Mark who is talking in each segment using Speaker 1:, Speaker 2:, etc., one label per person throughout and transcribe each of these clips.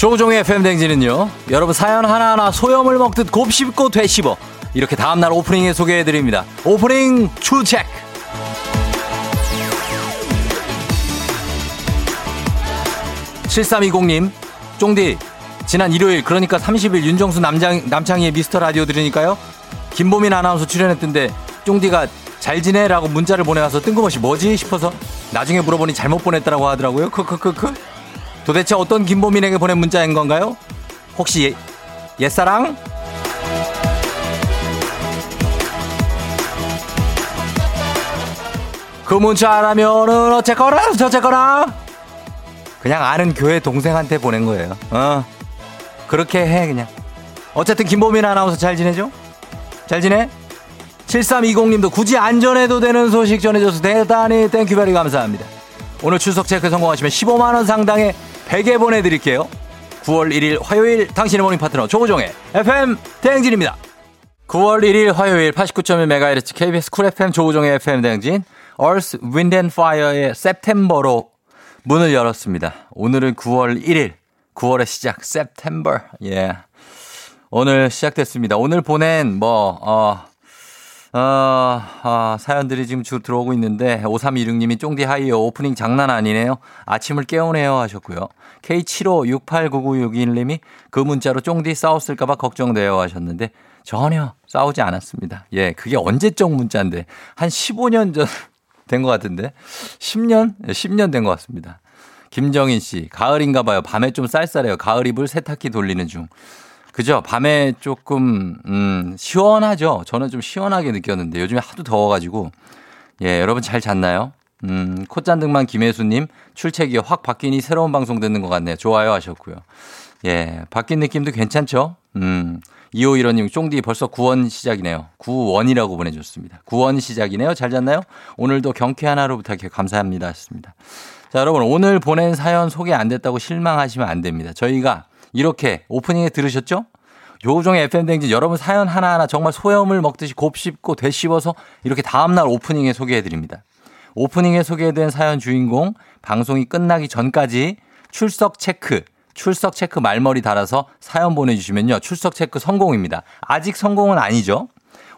Speaker 1: 조종의 FM 댕지는요. 여러분 사연 하나하나 소염을 먹듯 곱씹고 되씹어 이렇게 다음날 오프닝에 소개해드립니다. 오프닝 추책. 7320님, 쫑디, 지난 일요일, 그러니까 30일 윤정수 남장, 남창희의 미스터 라디오 들으니까요. 김보민 아나운서 출연했던데, 쫑디가 잘 지내라고 문자를 보내와서 뜬금없이 뭐지 싶어서 나중에 물어보니 잘못 보냈다라고 하더라고요. 크크크크. 도대체 어떤 김보민에게 보낸 문자인 건가요? 혹시 예, 옛사랑? 그 문자 알아면은 어쨌거나 저쨌거나 그냥 아는 교회 동생한테 보낸 거예요. 어 그렇게 해 그냥. 어쨌든 김보민 아나운서 잘 지내죠? 잘 지내? 7320님도 굳이 안 전해도 되는 소식 전해줘서 대단히 thank you very 감사합니다. 오늘 출석 체크 성공하시면 15만원 상당의 베개 보내드릴게요. 9월 1일 화요일 당신의 morning 파트너 조우종의 FM 대행진입니다. 9월 1일 화요일 89.1MHz KBS 쿨 FM 조우종의 FM 대행진 Earth, Wind and Fire의 September로 문을 열었습니다. 오늘은 9월 1일, 9월의 시작, September. 예. 오늘 시작됐습니다. 오늘 보낸 뭐, 어, 어, 어, 사연들이 지금 쭉 들어오고 있는데 5326님이 쫑디 하이요 오프닝 장난 아니네요. 아침을 깨우네요 하셨고요. K75689961님이 그 문자로 쫑디 싸웠을까봐 걱정돼요 하셨는데 전혀 싸우지 않았습니다. 예, 그게 언제적 문자인데 한 15년 전 된 것 같은데 10년? 10년 된 것 같습니다. 김정인 씨, 가을인가 봐요. 밤에 좀 쌀쌀해요. 가을 이불 세탁기 돌리는 중. 그죠? 밤에 조금, 음, 시원하죠? 저는 좀 시원하게 느꼈는데 요즘에 하도 더워가지고. 예, 여러분 잘 잤나요? 음, 콧잔등만 김혜수님, 출첵이 확 바뀌니 새로운 방송 듣는 것 같네요. 좋아요 하셨고요. 예, 바뀐 느낌도 괜찮죠? 음, 2515님, 쫑디 벌써 9원 시작이네요. 9원이라고 보내줬습니다. 9원 시작이네요. 잘 잤나요? 오늘도 경쾌한 하루 부탁해 감사합니다. 하셨습니다. 자, 여러분, 오늘 보낸 사연 소개 안 됐다고 실망하시면 안 됩니다. 저희가 이렇게 오프닝에 들으셨죠? 요종의 FM댕진 여러분 사연 하나하나 정말 소염을 먹듯이 곱씹고 되씹어서 이렇게 다음날 오프닝에 소개해드립니다. 오프닝에 소개된 사연 주인공 방송이 끝나기 전까지 출석 체크 출석 체크 말머리 달아서 사연 보내주시면요. 출석 체크 성공입니다. 아직 성공은 아니죠.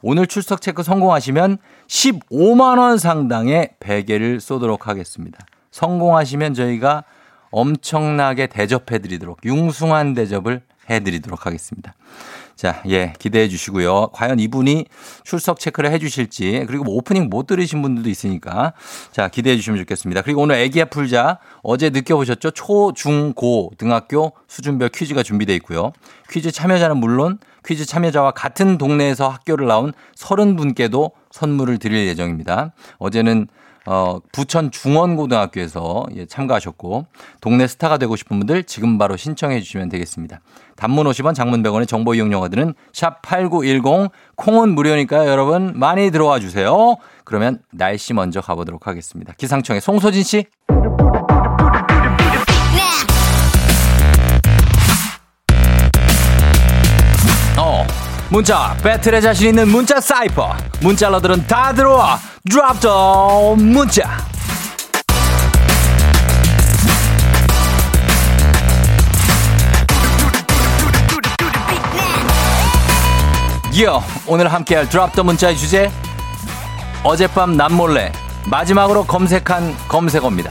Speaker 1: 오늘 출석 체크 성공하시면 15만원 상당의 베개를 쏘도록 하겠습니다. 성공하시면 저희가 엄청나게 대접해 드리도록 융숭한 대접을 해 드리도록 하겠습니다. 자, 예, 기대해 주시고요. 과연 이분이 출석 체크를 해 주실지, 그리고 뭐 오프닝 못 들으신 분들도 있으니까, 자, 기대해 주시면 좋겠습니다. 그리고 오늘 애기야 풀자, 어제 느껴보셨죠? 초, 중, 고 등학교 수준별 퀴즈가 준비되어 있고요. 퀴즈 참여자는 물론 퀴즈 참여자와 같은 동네에서 학교를 나온 30분께도 선물을 드릴 예정입니다. 어제는 어, 부천 중원고등학교에서 예, 참가하셨고 동네 스타가 되고 싶은 분들 지금 바로 신청해 주시면 되겠습니다. 단문 50원 장문 100원의 정보 이용료가 드는 샵 8910 콩은 무료니까요. 여러분 많이 들어와 주세요. 그러면 날씨 먼저 가보도록 하겠습니다. 기상청의 송소진 씨. 문자 배틀에 자신 있는 문자 사이퍼. 문자러들은 다 들어와 드랍 더 문자. 요 오늘 함께할 드랍 더 문자의 주제 어젯밤 남몰래 마지막으로 검색한 검색어입니다.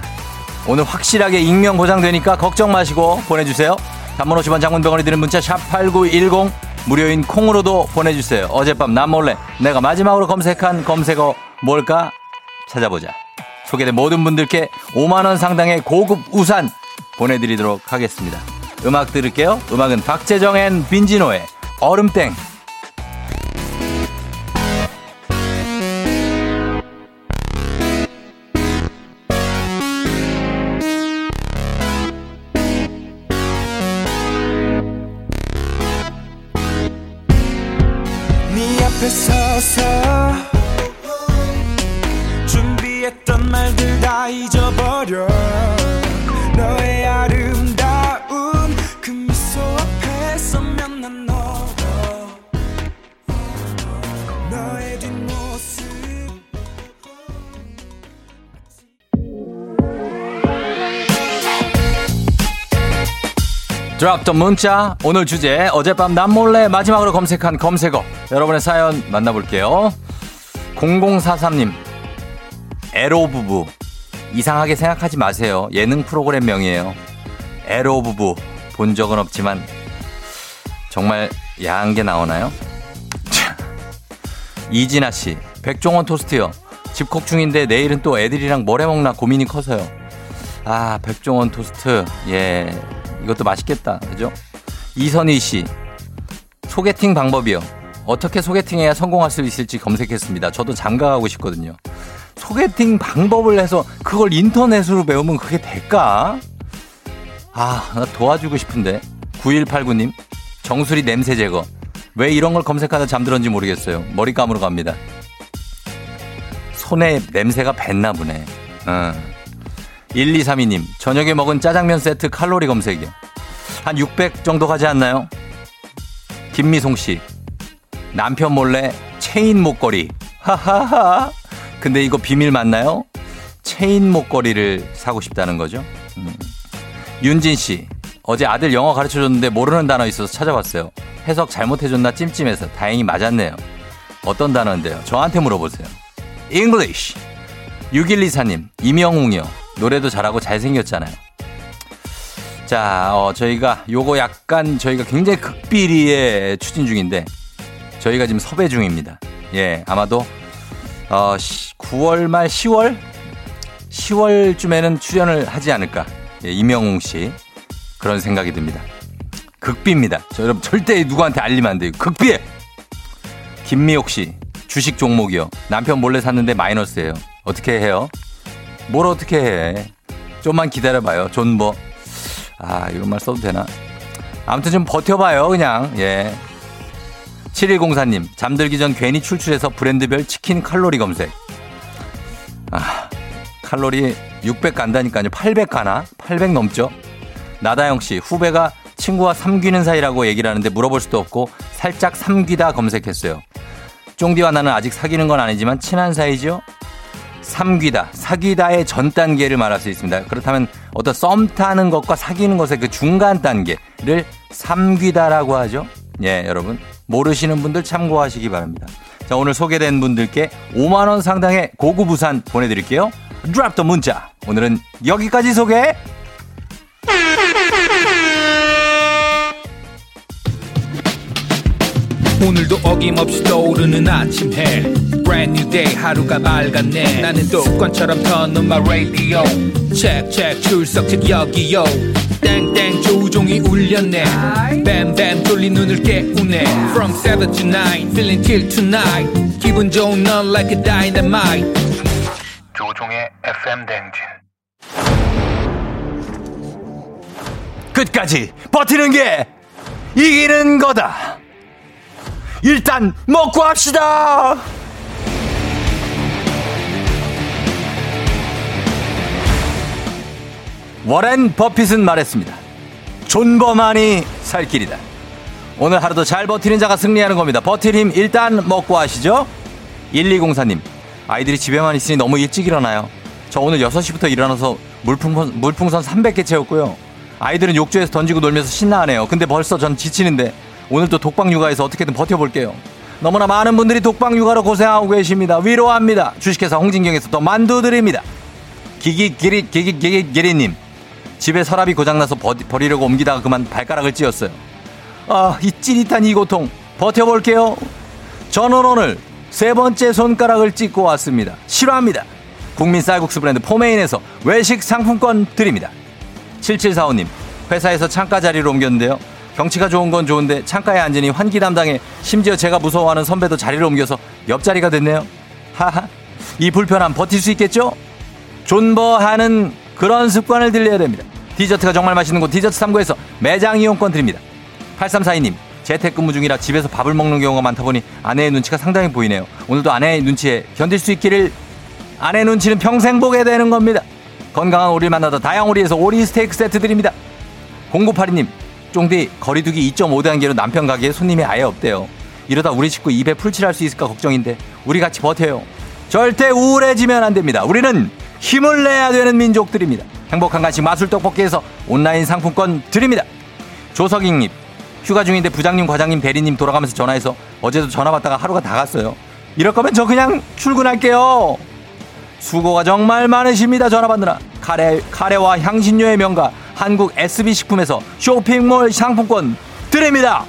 Speaker 1: 오늘 확실하게 익명 보장되니까 걱정 마시고 보내주세요. 단문 50원 장문 100원이 드는 문자 샵 8910 무료인 콩으로도 보내주세요. 어젯밤 남몰래 내가 마지막으로 검색한 검색어 뭘까 찾아보자. 소개된 모든 분들께 5만원 상당의 고급 우산 보내드리도록 하겠습니다. 음악 들을게요. 음악은 박재정 and 빈지노의 얼음땡.
Speaker 2: 서서 준비했던 말들 다 잊어버려
Speaker 1: 드랍 더 문자. 오늘 주제 어젯밤 남몰래 마지막으로 검색한 검색어. 여러분의 사연 만나볼게요. 0043님 에로 부부. 이상하게 생각하지 마세요. 예능 프로그램 명이에요. 에로 부부. 본 적은 없지만 정말 야한 게 나오나요? 이진아 씨 백종원 토스트요. 집콕 중인데 내일은 또 애들이랑 뭘 해먹나 고민이 커서요. 아 백종원 토스트. 예 이것도 맛있겠다. 그죠? 이선희 씨. 소개팅 방법이요. 어떻게 소개팅해야 성공할 수 있을지 검색했습니다. 저도 장가가고 싶거든요. 소개팅 방법을 해서 그걸 인터넷으로 배우면 그게 될까? 아, 나 도와주고 싶은데. 9189님. 정수리 냄새 제거. 왜 이런 걸 검색하다 잠들었는지 모르겠어요. 머리 감으러 갑니다. 손에 냄새가 뱄나 보네. 어. 1232님, 저녁에 먹은 짜장면 세트 칼로리 검색이요. 한 600 정도 가지 않나요? 김미송 씨, 남편 몰래 체인 목걸이. 하하하. 근데 이거 비밀 맞나요? 체인 목걸이를 사고 싶다는 거죠? 음. 윤진 씨, 어제 아들 영어 가르쳐 줬는데 모르는 단어 있어서 찾아봤어요. 해석 잘못해줬나 찜찜해서 다행히 맞았네요. 어떤 단어인데요? 저한테 물어보세요. English. 6124님, 이명웅이요. 노래도 잘하고 잘생겼잖아요. 자, 어, 저희가 요거 약간 저희가 굉장히 극비리에 추진 중인데 저희가 지금 섭외 중입니다. 예, 아마도 어, 9월 말 10월 10월쯤에는 출연을 하지 않을까. 예, 이명웅 씨 그런 생각이 듭니다. 극비입니다. 저 여러분 절대 누구한테 알리면 안 돼요. 극비에 김미옥 씨 주식 종목이요. 남편 몰래 샀는데 마이너스예요. 어떻게 해요? 뭘 어떻게 해. 좀만 기다려봐요. 존버. 아, 이런 말 써도 되나? 아무튼 좀 버텨봐요, 그냥. 예. 7104님, 잠들기 전 괜히 출출해서 브랜드별 치킨 칼로리 검색. 아, 칼로리 600 간다니까요. 800 가나? 800 넘죠? 나다영 씨, 후배가 친구와 삼귀는 사이라고 얘기를 하는데 물어볼 수도 없고 살짝 삼귀다 검색했어요. 쫑디와 나는 아직 사귀는 건 아니지만 친한 사이죠? 삼귀다, 사귀다의 전 단계를 말할 수 있습니다. 그렇다면 어떤 썸 타는 것과 사귀는 것의 그 중간 단계를 삼귀다라고 하죠. 예, 여러분. 모르시는 분들 참고하시기 바랍니다. 자, 오늘 소개된 분들께 5만원 상당의 고급 우산 보내드릴게요. 드랍 더 문자. 오늘은 여기까지 소개!
Speaker 3: 오늘도 어김없이 떠오르는 아침 해. Brand new day 하루가 밝았네. 나는 습관처럼 터는 마 radio. 체크 출석 책 여기요. 땡땡 조종이 울렸네. 뱀뱀 돌린 눈을 깨우네. From 7 to 9 feeling till tonight. 기분 좋은 넌 like a dynamite.
Speaker 4: 조종의 FM 댕진.
Speaker 1: 끝까지 버티는 게 이기는 거다! 일단 먹고 합시다! 워렌 버핏은 말했습니다. 존버만이 살 길이다. 오늘 하루도 잘 버티는 자가 승리하는 겁니다. 버틸 힘 일단 먹고 하시죠. 1204님, 아이들이 집에만 있으니 너무 일찍 일어나요. 저 오늘 6시부터 일어나서 물풍선, 물풍선 300개 채웠고요. 아이들은 욕조에서 던지고 놀면서 신나하네요. 근데 벌써 전 지치는데 오늘도 독방 육아에서 어떻게든 버텨볼게요. 너무나 많은 분들이 독방 육아로 고생하고 계십니다. 위로합니다. 주식회사 홍진경에서 더 만두 드립니다. 기기기리 기기기기기리님 집에 서랍이 고장나서 버리, 버리려고 옮기다가 그만 발가락을 찧었어요. 아, 이 찌릿한 이 고통 버텨볼게요. 저는 오늘 세 번째 손가락을 찢고 왔습니다. 싫어합니다. 국민 쌀국수 브랜드 포메인에서 외식 상품권 드립니다. 7745님, 회사에서 창가 자리로 옮겼는데요. 경치가 좋은 건 좋은데 창가에 앉으니 환기 담당에 심지어 제가 무서워하는 선배도 자리를 옮겨서 옆자리가 됐네요. 하하, 이 불편함 버틸 수 있겠죠? 존버하는 그런 습관을 들려야 됩니다. 디저트가 정말 맛있는 곳 디저트 3구에서 매장 이용권 드립니다. 8342님, 재택근무 중이라 집에서 밥을 먹는 경우가 많다 보니 아내의 눈치가 상당히 보이네요. 오늘도 아내의 눈치에 견딜 수 있기를 아내 눈치는 평생 보게 되는 겁니다. 건강한 오리를 만나다 다양오리에서 오리 스테이크 세트 드립니다. 0982님, 쫑디 거리두기 2.5단계로 남편 가게에 손님이 아예 없대요. 이러다 우리 식구 입에 풀칠할 수 있을까 걱정인데 우리 같이 버텨요. 절대 우울해지면 안 됩니다. 우리는 힘을 내야 되는 민족들입니다. 행복한 간식 마술 떡볶이에서 온라인 상품권 드립니다. 조석익님 휴가 중인데 부장님 과장님 대리님 돌아가면서 전화해서 어제도 전화 받다가 하루가 다 갔어요. 이럴 거면 저 그냥 출근할게요. 수고가 정말 많으십니다. 전화 받느라. 카레, 카레와 향신료의 명가 한국 SB식품에서 쇼핑몰 상품권 드립니다.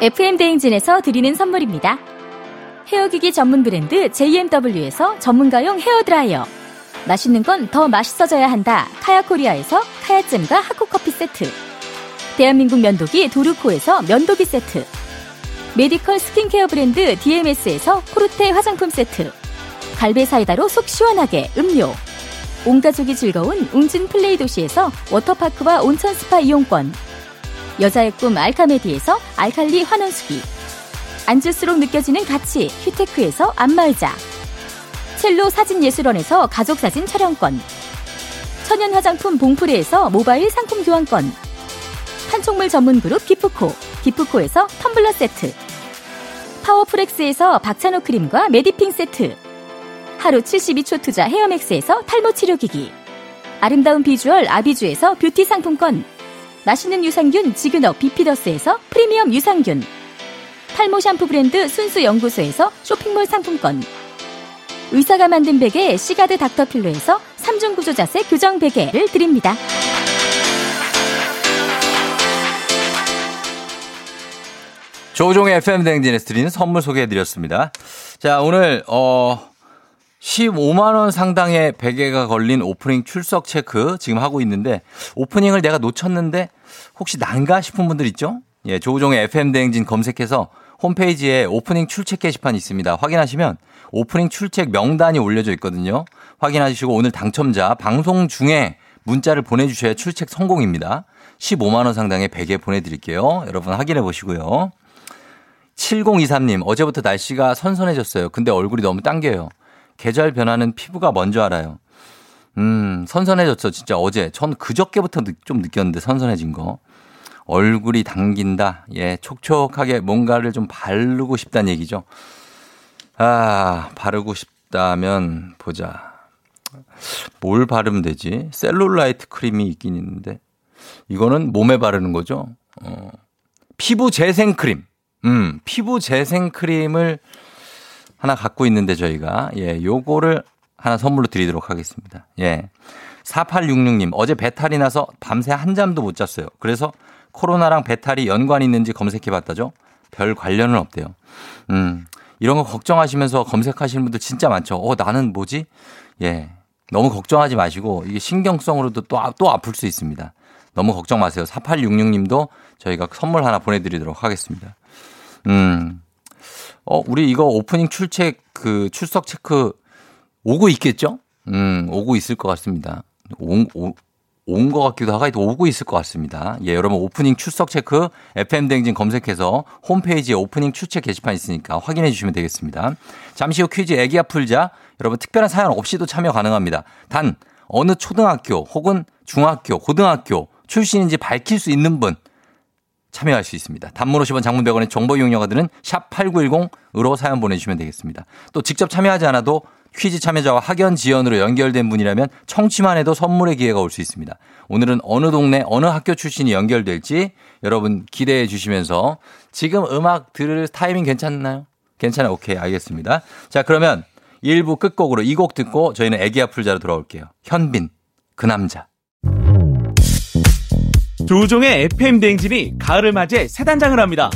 Speaker 5: FM 대행진에서 드리는 선물입니다. 헤어기기 전문 브랜드 JMW에서 전문가용 헤어드라이어. 맛있는 건 더 맛있어져야 한다. 카야코리아에서 카야잼과 하코커피 세트. 대한민국 면도기 도르코에서 면도기 세트. medical 스킨케어 브랜드 DMS에서 코르테 화장품 세트. 갈배 사이다로 속 시원하게 음료. 온 가족이 즐거운 웅진 플레이 도시에서 워터파크와 온천 스파 이용권. 여자의 꿈 알카메디에서 알칼리 환원수기. 앉을수록 느껴지는 가치 휴테크에서 안마의자. 첼로 사진예술원에서 가족사진 촬영권. 천연 화장품 봉프레에서 모바일 상품 교환권. 판촉물 전문 그룹 기프코. 기프코에서 텀블러 세트. 파워프렉스에서 박찬호 크림과 메디핑 세트. 하루 72초 투자 헤어맥스에서 탈모 치료기기. 아름다운 비주얼 아비주에서 뷰티 상품권. 맛있는 유산균 지그넉 비피더스에서 프리미엄 유산균. 탈모 샴푸 브랜드 순수 연구소에서 쇼핑몰 상품권. 의사가 만든 베개 시가드 닥터필로에서 3중 구조 자세 교정 베개를 드립니다.
Speaker 1: 조종의 FM 대행진에서 드리는 선물 소개해드렸습니다. 자, 오늘, 어, 15만원 상당의 베개가 걸린 오프닝 출석 체크 지금 하고 있는데, 오프닝을 내가 놓쳤는데, 혹시 난가 싶은 분들 있죠? 예, 조종의 FM 대행진 검색해서 홈페이지에 오프닝 출첵 게시판이 있습니다. 확인하시면 오프닝 출첵 명단이 올려져 있거든요. 확인하시고 오늘 당첨자 방송 중에 문자를 보내주셔야 출첵 성공입니다. 15만원 상당의 베개 보내드릴게요. 여러분 확인해 보시고요. 7023님, 어제부터 날씨가 선선해졌어요. 근데 얼굴이 너무 당겨요. 계절 변화는 피부가 먼저 알아요. 음, 선선해졌죠. 진짜 어제. 전 그저께부터 느- 좀 느꼈는데 선선해진 거. 얼굴이 당긴다. 예, 촉촉하게 뭔가를 좀 바르고 싶다는 얘기죠. 아, 바르고 싶다면 보자. 뭘 바르면 되지? 셀룰라이트 크림이 있긴 있는데. 이거는 몸에 바르는 거죠. 어, 피부 재생 크림. 음, 피부 재생 크림을 하나 갖고 있는데 저희가 예, 요거를 하나 선물로 드리도록 하겠습니다. 예. 4866님, 어제 배탈이 나서 밤새 한 잠도 못 잤어요. 그래서 코로나랑 배탈이 연관이 있는지 검색해 봤다죠? 별 관련은 없대요. 음, 이런 거 걱정하시면서 검색하시는 분들 진짜 많죠. 어, 나는 뭐지? 예. 너무 걱정하지 마시고 이게 신경성으로도 또, 아- 또 아플 수 있습니다. 너무 걱정 마세요. 4866님도 저희가 선물 하나 보내드리도록 하겠습니다. 음. 어, 우리 이거 오프닝 출첵 그 출석 체크 오고 있겠죠? 음, 오고 있을 것 같습니다. 온, 오, 온것 같기도 하고 하여튼 오고 있을 것 같습니다. 예, 여러분 오프닝 출석 체크 FM 댕진 검색해서 홈페이지에 오프닝 출첵 게시판 있으니까 확인해 주시면 되겠습니다. 잠시 후 퀴즈 애기야 풀자. 여러분 특별한 사연 없이도 참여 가능합니다. 단 어느 초등학교 혹은 중학교, 고등학교 출신인지 밝힐 수 있는 분 참여할 수 있습니다. 단문 50원 장문 100원의 정보 이용료가 드는 샵 8910으로 사연 보내주시면 되겠습니다. 또 직접 참여하지 않아도 퀴즈 참여자와 학연 지연으로 연결된 분이라면 청취만 해도 선물의 기회가 올 수 있습니다. 오늘은 어느 동네 어느 학교 출신이 연결될지 여러분 기대해 주시면서 지금 음악 들을 타이밍 괜찮나요? 괜찮아요. 오케이 알겠습니다. 자 그러면 1부 끝곡으로 이 곡 듣고 저희는 애기야 풀자로 돌아올게요. 현빈 그 남자.
Speaker 6: 조우종의 FM 대행진이 가을을 맞이해 새 단장을 합니다.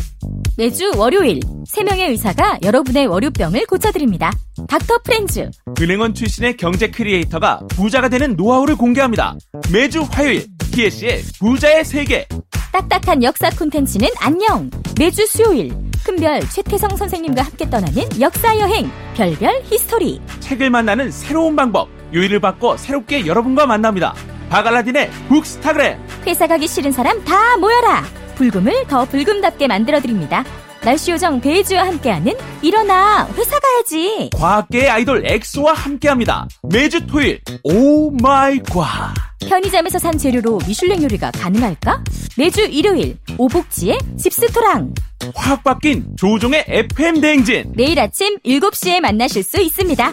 Speaker 5: 매주 월요일 3명의 의사가 여러분의 월요병을 고쳐드립니다. 닥터 프렌즈
Speaker 6: 은행원 출신의 경제 크리에이터가 부자가 되는 노하우를 공개합니다. 매주 화요일 TS의 부자의 세계
Speaker 5: 딱딱한 역사 콘텐츠는 안녕 매주 수요일 큰별 최태성 선생님과 함께 떠나는 역사 여행 별별 history
Speaker 6: 책을 만나는 새로운 방법 요일을 바꿔 새롭게 여러분과 만납니다. 바갈라딘의 북스타그램.
Speaker 5: 회사 가기 싫은 사람 다 모여라. 불금을 더 불금답게 만들어드립니다. 날씨 요정 베이지와 함께하는 일어나 회사 가야지.
Speaker 6: 과학계의 아이돌 엑소와 함께합니다. 매주 토요일 oh my 과
Speaker 5: 편의점에서 산 재료로 미슐랭 요리가 가능할까? 매주 일요일 오복지의 집스토랑.
Speaker 6: 확 바뀐 조종의 FM 대행진.
Speaker 5: 내일 아침 7시에 만나실 수 있습니다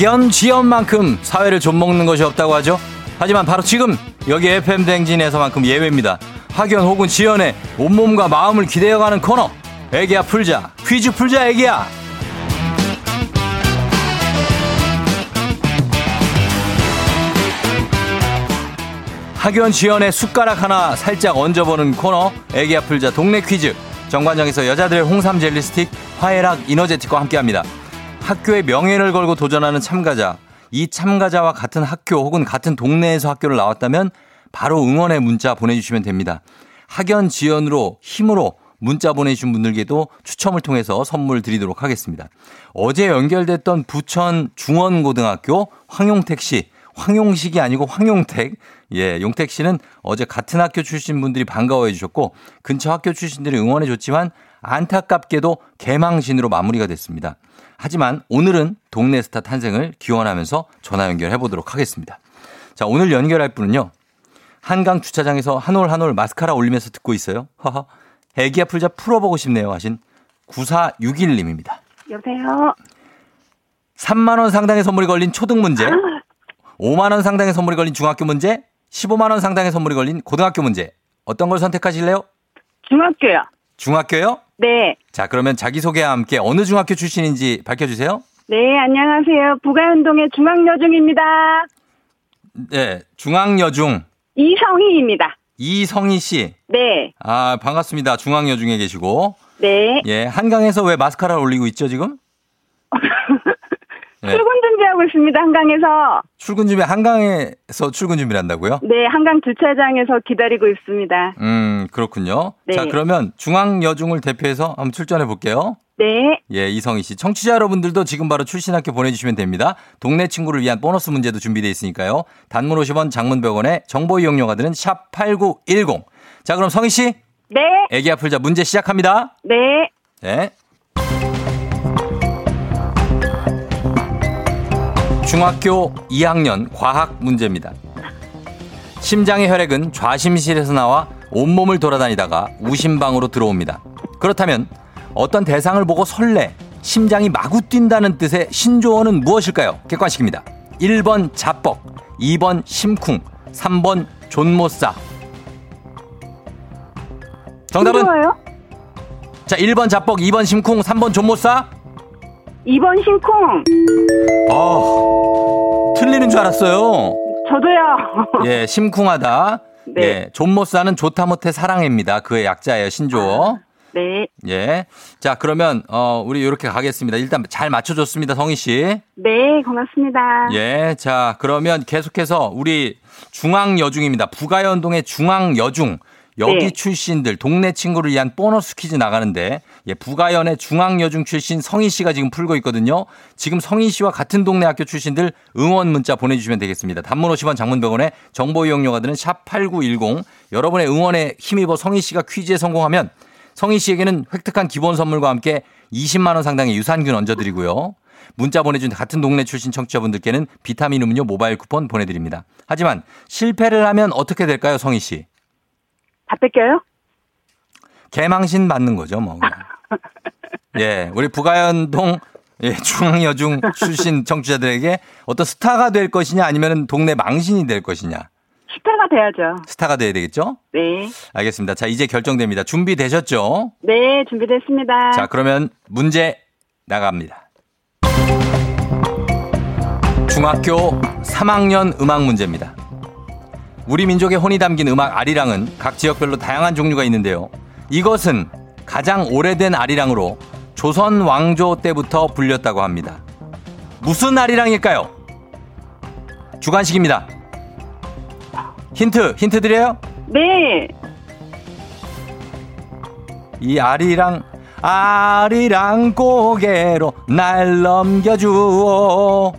Speaker 1: 학연 지연만큼 사회를 좀 먹는 것이 없다고 하죠. 하지만 바로 지금 여기 FM 댕진에서만큼 예외입니다. 학연 혹은 지연의 온몸과 마음을 기대어가는 코너. 애기야 풀자 퀴즈 풀자 애기야. 학연 지연의 숟가락 하나 살짝 얹어보는 코너 애기야 풀자 동네 퀴즈 정관장에서 여자들의 홍삼 젤리 스틱 화해락 이너제틱과 함께합니다. 학교의 명예를 걸고 도전하는 참가자 이 참가자와 같은 학교 혹은 같은 동네에서 학교를 나왔다면 바로 응원의 문자 보내주시면 됩니다. 학연 지연으로 힘으로 문자 보내주신 분들께도 추첨을 통해서 선물 드리도록 하겠습니다. 어제 연결됐던 부천 중원고등학교 황용택 씨 황용식이 아니고 황용택. 예, 용택 씨는 어제 같은 학교 출신 분들이 반가워해 주셨고 근처 학교 출신들이 응원해 줬지만 안타깝게도 개망신으로 마무리가 됐습니다. 하지만 오늘은 동네 스타 탄생을 기원하면서 전화 연결해 보도록 하겠습니다. 자, 오늘 연결할 분은요. 한강 주차장에서 한 올 한 올 마스카라 올리면서 듣고 있어요. 허허. 애기야 풀자 풀어보고 싶네요 하신 9461님입니다.
Speaker 7: 여보세요.
Speaker 1: 3만원 상당의 선물이 걸린 초등 문제, 5만원 상당의 선물이 걸린 중학교 문제, 15만원 상당의 선물이 걸린 고등학교 문제. 어떤 걸 선택하실래요?
Speaker 7: 중학교요.
Speaker 1: 중학교요?
Speaker 7: 네.
Speaker 1: 자, 그러면 자기소개와 함께 어느 중학교 출신인지 밝혀주세요.
Speaker 7: 네, 안녕하세요. 부가연동의 중앙여중입니다.
Speaker 1: 네, 중앙여중
Speaker 7: 이성희입니다.
Speaker 1: 이성희 씨.
Speaker 7: 네.
Speaker 1: 아, 반갑습니다. 중앙여중에 계시고.
Speaker 7: 네.
Speaker 1: 예, 한강에서 왜 마스카라를 올리고 있죠, 지금? 네.
Speaker 7: 출근 준비하고 있습니다. 한강에서.
Speaker 1: 출근 준비, 한강에서 출근 준비를 한다고요?
Speaker 7: 네, 한강 주차장에서 기다리고 있습니다.
Speaker 1: 음, 그렇군요.
Speaker 7: 네.
Speaker 1: 자, 그러면 중앙여중을 대표해서 한번 출전해 볼게요.
Speaker 7: 네.
Speaker 1: 예, 이성희 씨. 청취자 여러분들도 지금 바로 출신 학교 보내주시면 됩니다. 동네 친구를 위한 보너스 문제도 준비되어 있으니까요. 단문 50원, 장문 100원에 정보 이용료가 드는 샵 8910. 자, 그럼 성희 씨.
Speaker 7: 네.
Speaker 1: 애기 아플자 문제 시작합니다.
Speaker 7: 네.
Speaker 1: 네. 중학교 2학년 과학 문제입니다. 심장의 혈액은 좌심실에서 나와 온몸을 돌아다니다가 우심방으로 들어옵니다. 그렇다면 어떤 대상을 보고 설레, 심장이 마구 뛴다는 뜻의 신조어는 무엇일까요? 객관식입니다. 1번 자뻑, 2번 심쿵, 3번 존모싸. 정답은
Speaker 7: 좋아요.
Speaker 1: 자, 1번 자뻑, 2번 심쿵, 3번 존모싸.
Speaker 7: 2번 심쿵.
Speaker 1: 어, 틀리는 줄 알았어요.
Speaker 7: 저도요.
Speaker 1: 예, 심쿵하다.
Speaker 7: 네.
Speaker 1: 예, 존모싸는 좋다 못해 사랑해입니다. 그의 약자예요, 신조어.
Speaker 7: 네.
Speaker 1: 예. 자, 그러면, 어, 우리 이렇게 가겠습니다. 일단 잘 맞춰줬습니다, 성희 씨.
Speaker 7: 네, 고맙습니다.
Speaker 1: 예. 자, 그러면 계속해서 우리 중앙여중입니다. 부가연동의 중앙여중. 여기
Speaker 7: 네.
Speaker 1: 출신들, 동네 친구를 위한 보너스 퀴즈 나가는데, 예, 부가연의 중앙여중 출신 성희 씨가 지금 풀고 있거든요. 지금 성희 씨와 같은 동네 학교 출신들 응원 문자 보내주시면 되겠습니다. 단문 50원 장문병원에 정보 이용료가 드는 샵 8910. 여러분의 응원에 힘입어 성희 씨가 퀴즈에 성공하면 성희 씨에게는 획득한 기본 선물과 함께 20만 원 상당의 유산균 얹어드리고요. 문자 보내준 같은 동네 출신 청취자분들께는 비타민 음료 모바일 쿠폰 보내드립니다. 하지만 실패를 하면 어떻게 될까요, 성희 씨?
Speaker 7: 다 뺏겨요?
Speaker 1: 개망신 받는 거죠, 뭐. 그냥. 예, 우리 부가연동 예, 중앙여중 출신 청취자들에게 어떤 스타가 될 것이냐 아니면 동네 망신이 될 것이냐.
Speaker 7: 스타가 돼야죠.
Speaker 1: 스타가 돼야 되겠죠?
Speaker 7: 네.
Speaker 1: 알겠습니다. 자, 이제 결정됩니다. 준비되셨죠?
Speaker 7: 네, 준비됐습니다.
Speaker 1: 자, 그러면 문제 나갑니다. 중학교 3학년 음악 문제입니다. 우리 민족의 혼이 담긴 음악 아리랑은 각 지역별로 다양한 종류가 있는데요. 이것은 가장 오래된 아리랑으로 조선 왕조 때부터 불렸다고 합니다. 무슨 아리랑일까요? 주관식입니다. 힌트, 힌트 드려요?
Speaker 7: 네.
Speaker 1: 이 아리랑 아리랑 고개로 날 넘겨주오.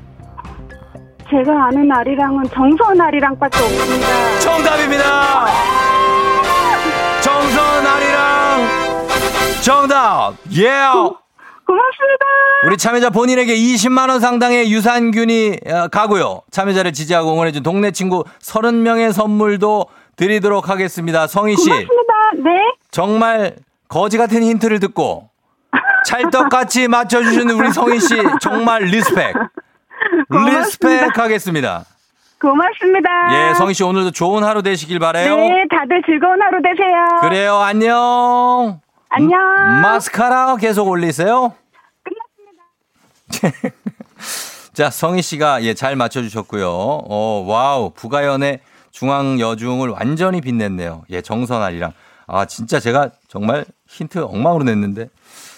Speaker 7: 제가 아는 아리랑은 정선 아리랑밖에 없습니다.
Speaker 1: 정답입니다. 정선 아리랑. 정답. 예.
Speaker 7: 고맙습니다.
Speaker 1: 우리 참여자 본인에게 20만 원 상당의 유산균이 어, 가고요. 참여자를 지지하고 응원해준 동네 친구 30명의 선물도 드리도록 하겠습니다. 성희 씨.
Speaker 7: 고맙습니다. 네.
Speaker 1: 정말 거지 같은 힌트를 듣고 찰떡같이 맞춰주신 우리 성희 씨 정말 respect.
Speaker 7: 고맙습니다.
Speaker 1: respect 하겠습니다.
Speaker 7: 고맙습니다.
Speaker 1: 예, 성희 씨 오늘도 좋은 하루 되시길 바래요.
Speaker 7: 네, 다들 즐거운 하루 되세요.
Speaker 1: 그래요, 안녕.
Speaker 7: 안녕.
Speaker 1: 음, 마스카라 계속 올리세요.
Speaker 7: 끝났습니다.
Speaker 1: 자, 성희 씨가 예, 잘 맞춰주셨고요. 어, wow. 부가연의 중앙여중을 완전히 빛냈네요. 예, 정선아리랑. 아, 진짜 제가 정말 힌트 엉망으로 냈는데.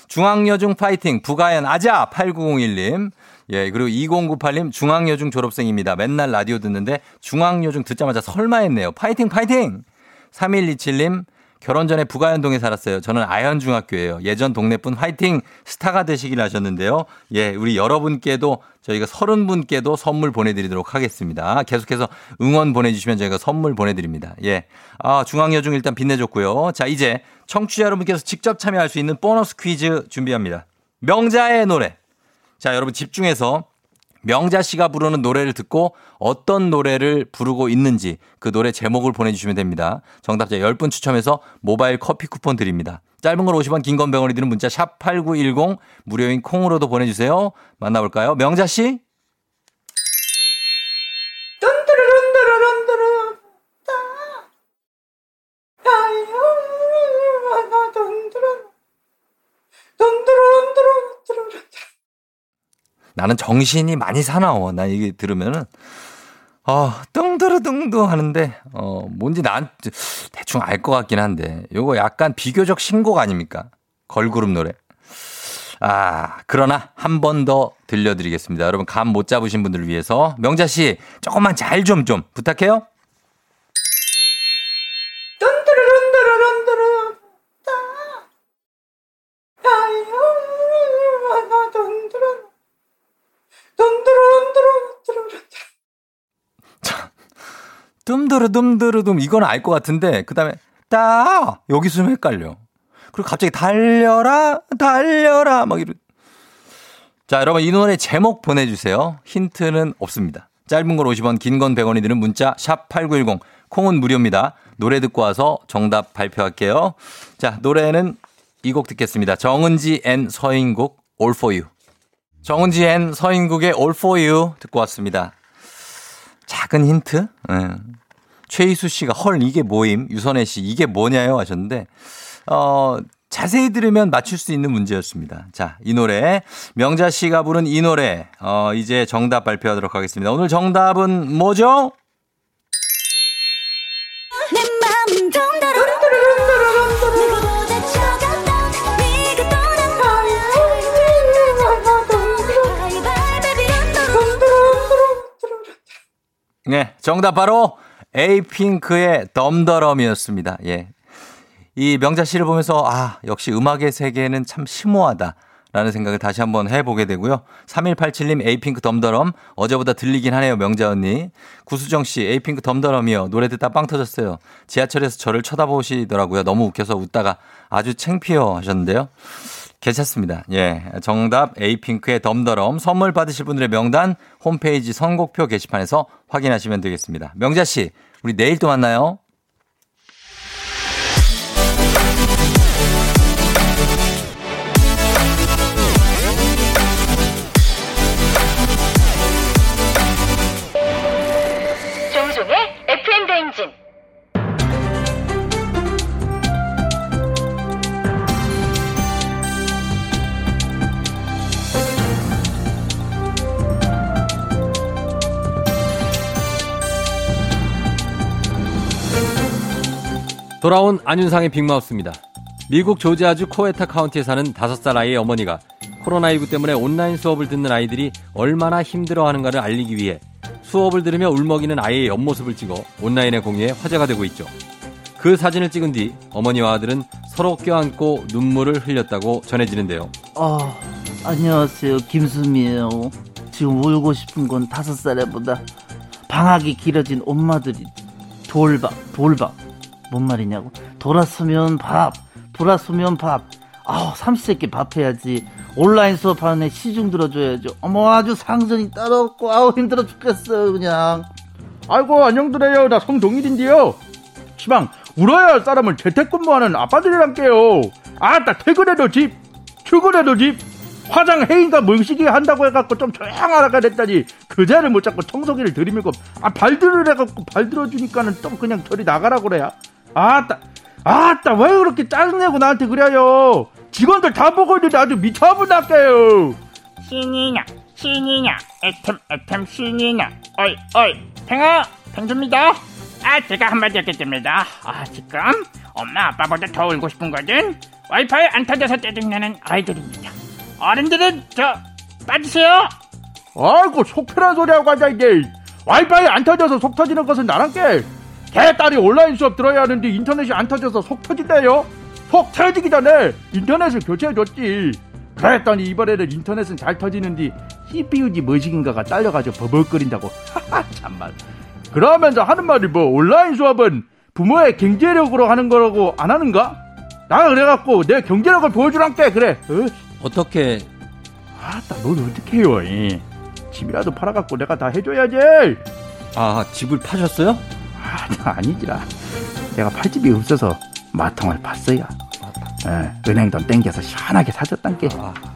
Speaker 1: 중앙여중 파이팅. 부가연 아자. 8901님. 예, 그리고 2098님 중앙여중 졸업생입니다. 맨날 라디오 듣는데 중앙여중 듣자마자 설마 했네요. 파이팅, 파이팅! 3127님 결혼 전에 부가연동에 살았어요. 저는 아현중학교예요. 예전 동네분 화이팅 스타가 되시길 하셨는데요. 예, 우리 여러분께도 저희가 서른 분께도 선물 보내드리도록 하겠습니다. 계속해서 응원 보내주시면 저희가 선물 보내드립니다. 예, 아 중앙여중 일단 빛내줬고요. 자 이제 청취자 여러분께서 직접 참여할 수 있는 보너스 퀴즈 준비합니다. 명자의 노래. 자 여러분 집중해서 명자 씨가 부르는 노래를 듣고 어떤 노래를 부르고 있는지 그 노래 제목을 보내주시면 됩니다. 정답자 10분 추첨해서 모바일 커피 쿠폰 드립니다. 짧은 건 50원, 긴 건 100원이 드는 문자 샵 8910 무료인 콩으로도 보내주세요. 만나볼까요? 명자 씨? 나는 정신이 많이 사나워. 나 이게 들으면은 어, 뚱두루둥두 하는데 어, 뭔지 난 대충 알 것 같긴 한데 요거 약간 비교적 신곡 아닙니까? 걸그룹 노래. 아, 그러나 한 번 더 들려드리겠습니다. 여러분 감 못 잡으신 분들을 위해서 명자 씨 조금만 잘 좀좀 부탁해요. Dum두루dum두루dum 이건 알 것 같은데 그다음에 따 여기서 좀 헷갈려. 그리고 갑자기 달려라 달려라 막 이런. 자 여러분 이 노래 제목 보내주세요. 힌트는 없습니다. 짧은 건 50원 긴 건 100원이 드는 문자 샵 8910 콩은 무료입니다. 노래 듣고 와서 정답 발표할게요. 자 노래는 이 곡 듣겠습니다. 정은지 and 서인국 All For You. 정은지 and 서인국의 All For You 듣고 왔습니다. 작은 힌트? 예. 최희수 씨가 헐 이게 뭐임? 유선혜 씨 이게 뭐냐요 하셨는데 어 자세히 들으면 맞출 수 있는 문제였습니다. 자, 이 노래 명자 씨가 부른 이 노래 어 이제 정답 발표하도록 하겠습니다. 오늘 정답은 뭐죠?
Speaker 8: 네,
Speaker 1: 정답 바로 에이핑크의 덤더럼이었습니다. 예. 이 명자 씨를 보면서 아, 역시 음악의 세계는 참 심오하다. 라는 생각을 다시 한번 해보게 되고요. 3187님 에이핑크 덤더럼 어제보다 들리긴 하네요 명자 언니. 구수정 씨 에이핑크 덤더럼이요. 노래 듣다 빵 터졌어요. 지하철에서 저를 쳐다보시더라고요. 너무 웃겨서 웃다가 아주 창피해 하셨는데요. 괜찮습니다. 예. 정답 에이핑크의 덤더럼 선물 받으실 분들의 명단 홈페이지 선곡표 게시판에서 확인하시면 되겠습니다. 명자 씨, 우리 내일 또 만나요.
Speaker 9: 돌아온 안윤상의 빅마우스입니다. 미국 조지아주 코에타 카운티에 사는 5살 아이의 어머니가 코로나19 때문에 온라인 수업을 듣는 아이들이 얼마나 힘들어하는가를 알리기 위해 수업을 들으며 울먹이는 아이의 옆모습을 찍어 온라인에 공유해 화제가 되고 있죠. 그 사진을 찍은 뒤 어머니와 아들은 서로 껴안고 눈물을 흘렸다고 전해지는데요.
Speaker 10: 아, 안녕하세요. 김수미예요. 지금 울고 싶은 건 다섯 살에보다 방학이 길어진 엄마들이 돌밥, 돌밥. 뭔 말이냐고? 돌아서면 밥, 돌아서면 밥. 아우, 삼시세끼 밥 해야지. 온라인 수업하는 애 시중 들어줘야죠. 어머, 아주 상전이 따로 없고, 아우, 힘들어 죽겠어요, 그냥.
Speaker 11: 아이고 안녕드려요 나 성동일인데요 시방 울어야 할 사람은 재택근무하는 아빠들이란게요 아따 퇴근해도 집 출근해도 집 화장 해인가 물시기 한다고 해갖고 좀 조용하라 그랬더니 그자를 못 잡고 청소기를 들이밀고 아 발들을 해갖고 발 들어주니까는 또 그냥 저리 나가라 그래야 아따 아따 왜 그렇게 짜증내고 나한테 그래요? 직원들 다 보고 있는데 아주 미쳐버릴게요.
Speaker 12: 신이냐 신이냐 애템 애템 신이냐. 어이 어이 팽아 팽주입니다. 아 제가 한마디 하겠습니다. 아 지금 엄마 아빠보다 더 울고 싶은 거든 와이파이 안 터져서 짜증나는 아이들입니다. 어른들은 저 빠지세요.
Speaker 11: 아이고 속 편한 소리하고 앉아 이게 와이파이 안 터져서 속 터지는 것은 나랑께 개 딸이 온라인 수업 들어야 하는데 인터넷이 안 터져서 속 터진대요. 속 터지기 전에 인터넷을 교체해줬지. 그랬더니 이번에는 인터넷은 잘 터지는데 CPU지 뭐시긴가가 딸려가지고 버벅거린다고. 하하 참말. 그러면서 하는 말이 뭐 온라인 수업은 부모의 경제력으로 하는 거라고 안 하는가? 나 그래갖고 내 경제력을 보여주란께 그래. 어?
Speaker 9: 어떻게?
Speaker 11: 아따 뭘 어떻게 해요? 이. 집이라도 팔아갖고 내가 다 해줘야지
Speaker 9: 아 집을 파셨어요?
Speaker 11: 아 아니지라. 내가 팔 집이 없어서 마통을 봤어요 예, 은행 돈 땡겨서 시원하게 사줬단 게.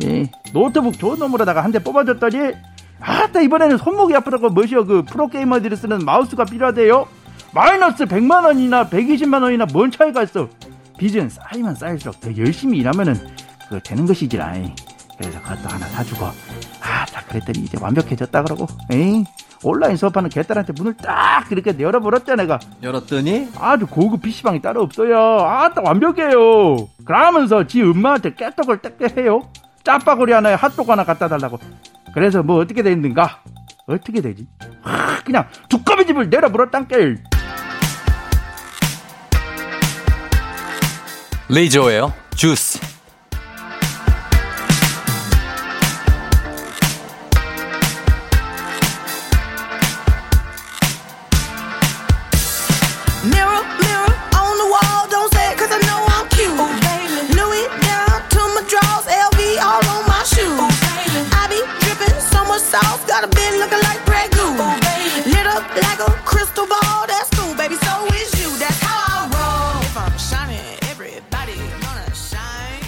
Speaker 11: 예. 노트북 좋은 놈으로다가 한 대 뽑아줬더니 아따 이번에는 손목이 아프다고 뭐시여 그 프로게이머들이 쓰는 마우스가 필요하대요. 마이너스 100만 원이나 120만 원이나 뭔 차이가 있어. 빚은 쌓이면 쌓일수록 더 열심히 일하면은 그거 되는 것이지라 이. 그래서 그것도 하나 사주고 아딱 그랬더니 이제 완벽해졌다 그러고 에이 온라인 수업하는 개딸한테 문을 딱 그렇게 열어버렸대 내가.
Speaker 9: 열었더니?
Speaker 11: 아주 고급 PC방이 따로 없어요. 아딱 완벽해요. 그러면서 지 엄마한테 깨떡을 떼게 해요. 짜파구리 하나에 핫도그 하나 갖다 달라고. 그래서 뭐 어떻게 됐는가? 어떻게 되지? 하, 그냥 두꺼비 집을 내려버렸단께
Speaker 1: 레이저예요. 주스.
Speaker 13: Got a bit looking like Grey Goose. Lit up like a crystal ball, that's cool, baby, so is you. That's how I roll. If I'm shining, everybody gonna shine.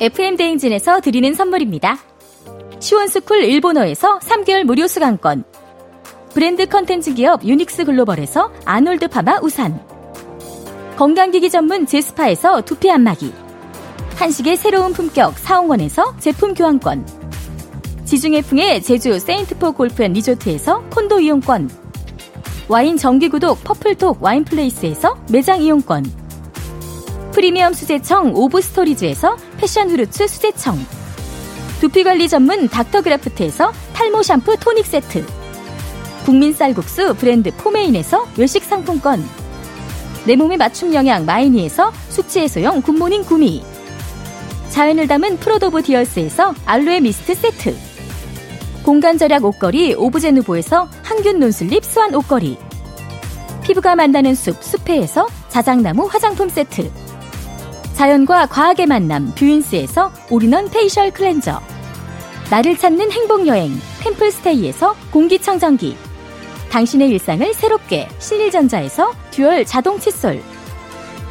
Speaker 5: FM 대행진에서 드리는 선물입니다. 시원스쿨 일본어에서 3개월 무료 수강권. 브랜드 컨텐츠 기업 유닉스 글로벌에서 아놀드 파마 우산. 건강기기 전문 제스파에서 두피 안마기. 한식의 새로운 품격 사홍원에서 제품 교환권. 지중해풍의 제주 세인트포 골프앤 리조트에서 콘도 이용권. 와인 정기구독 퍼플톡 와인플레이스에서 매장 이용권. 프리미엄 수제청 오브스토리즈에서 패션 후르츠 수제청. 두피관리 전문 닥터그라프트에서 탈모 샴푸 토닉 세트. 국민 쌀국수 브랜드 포메인에서 외식 상품권. 내 몸에 맞춤 영양 마이니에서 숙취 해소용 굿모닝 구미. 자연을 담은 프로도브 디얼스에서 알로에 미스트 세트. 공간 절약 옷걸이 오브제누보에서 항균 non-slip 수완 옷걸이. 피부가 만나는 숲 숲회에서 자작나무 화장품 세트. 자연과 과학의 만남 뷰인스에서 all-in-one facial cleanser. 나를 찾는 행복여행 템플스테이에서 공기청정기. 당신의 일상을 새롭게 신일전자에서 dual 자동 칫솔.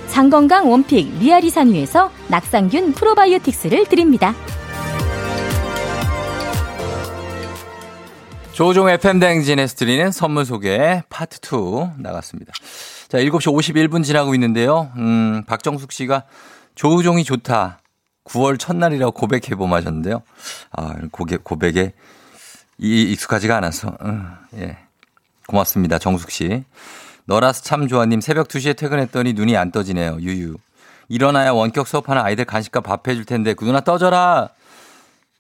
Speaker 5: 장건강 one pick 리아리 산유에서 낙산균 프로바이오틱스를 드립니다.
Speaker 1: 조우종 FM 대행진에서 드리는 선물 소개 파트 2 나갔습니다. 자, 7시 51분 지나고 있는데요. 음, 박정숙 씨가 조우종이 좋다. 9월 첫날이라고 고백해봄 하셨는데요. 아, 고백, 고백에 이 익숙하지가 않아서. 음, 예. 고맙습니다. 정숙 씨. 너라서 참 좋아님 새벽 2시에 퇴근했더니 눈이 안 떠지네요. 유유. 일어나야 원격 수업하는 아이들 간식과 밥 해줄 텐데 그 누나 떠져라.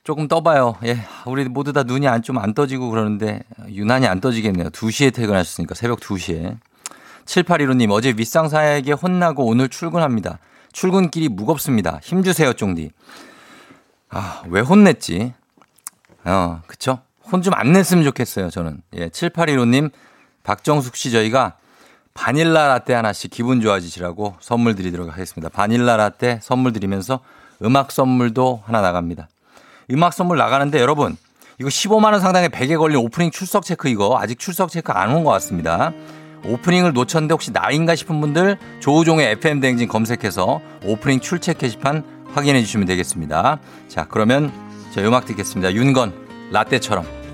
Speaker 1: 조금 떠봐요. 예. 우리 모두 다 눈이 안좀안 떠지고 그러는데 유난히 안 떠지겠네요. 2시에 퇴근하셨으니까 새벽 2시에. 7815님, 어제 윗상사에게 혼나고 오늘 출근합니다. 출근길이 무겁습니다. 힘주세요, 쫑디. 아, 왜 혼냈지? 어, 그쵸? 혼 좀 안 냈으면 좋겠어요, 저는. 예, 7815님, 박정숙 씨 저희가 바닐라 라떼 하나씩 기분 좋아지시라고 선물 드리도록 하겠습니다. 바닐라 라떼 선물 드리면서 음악 선물도 하나 나갑니다. 음악 선물 나가는데 여러분, 이거 15만 원 상당의 베개 걸린 오프닝 출석 체크 이거 아직 출석 체크 안 온 것 같습니다. 오프닝을 놓쳤는데 혹시 나인가 싶은 분들 조우종의 FM 대행진 검색해서 오프닝 출첵 게시판 확인해 주시면 되겠습니다. 자, 그러면 저 음악 듣겠습니다. 윤건, 라떼처럼.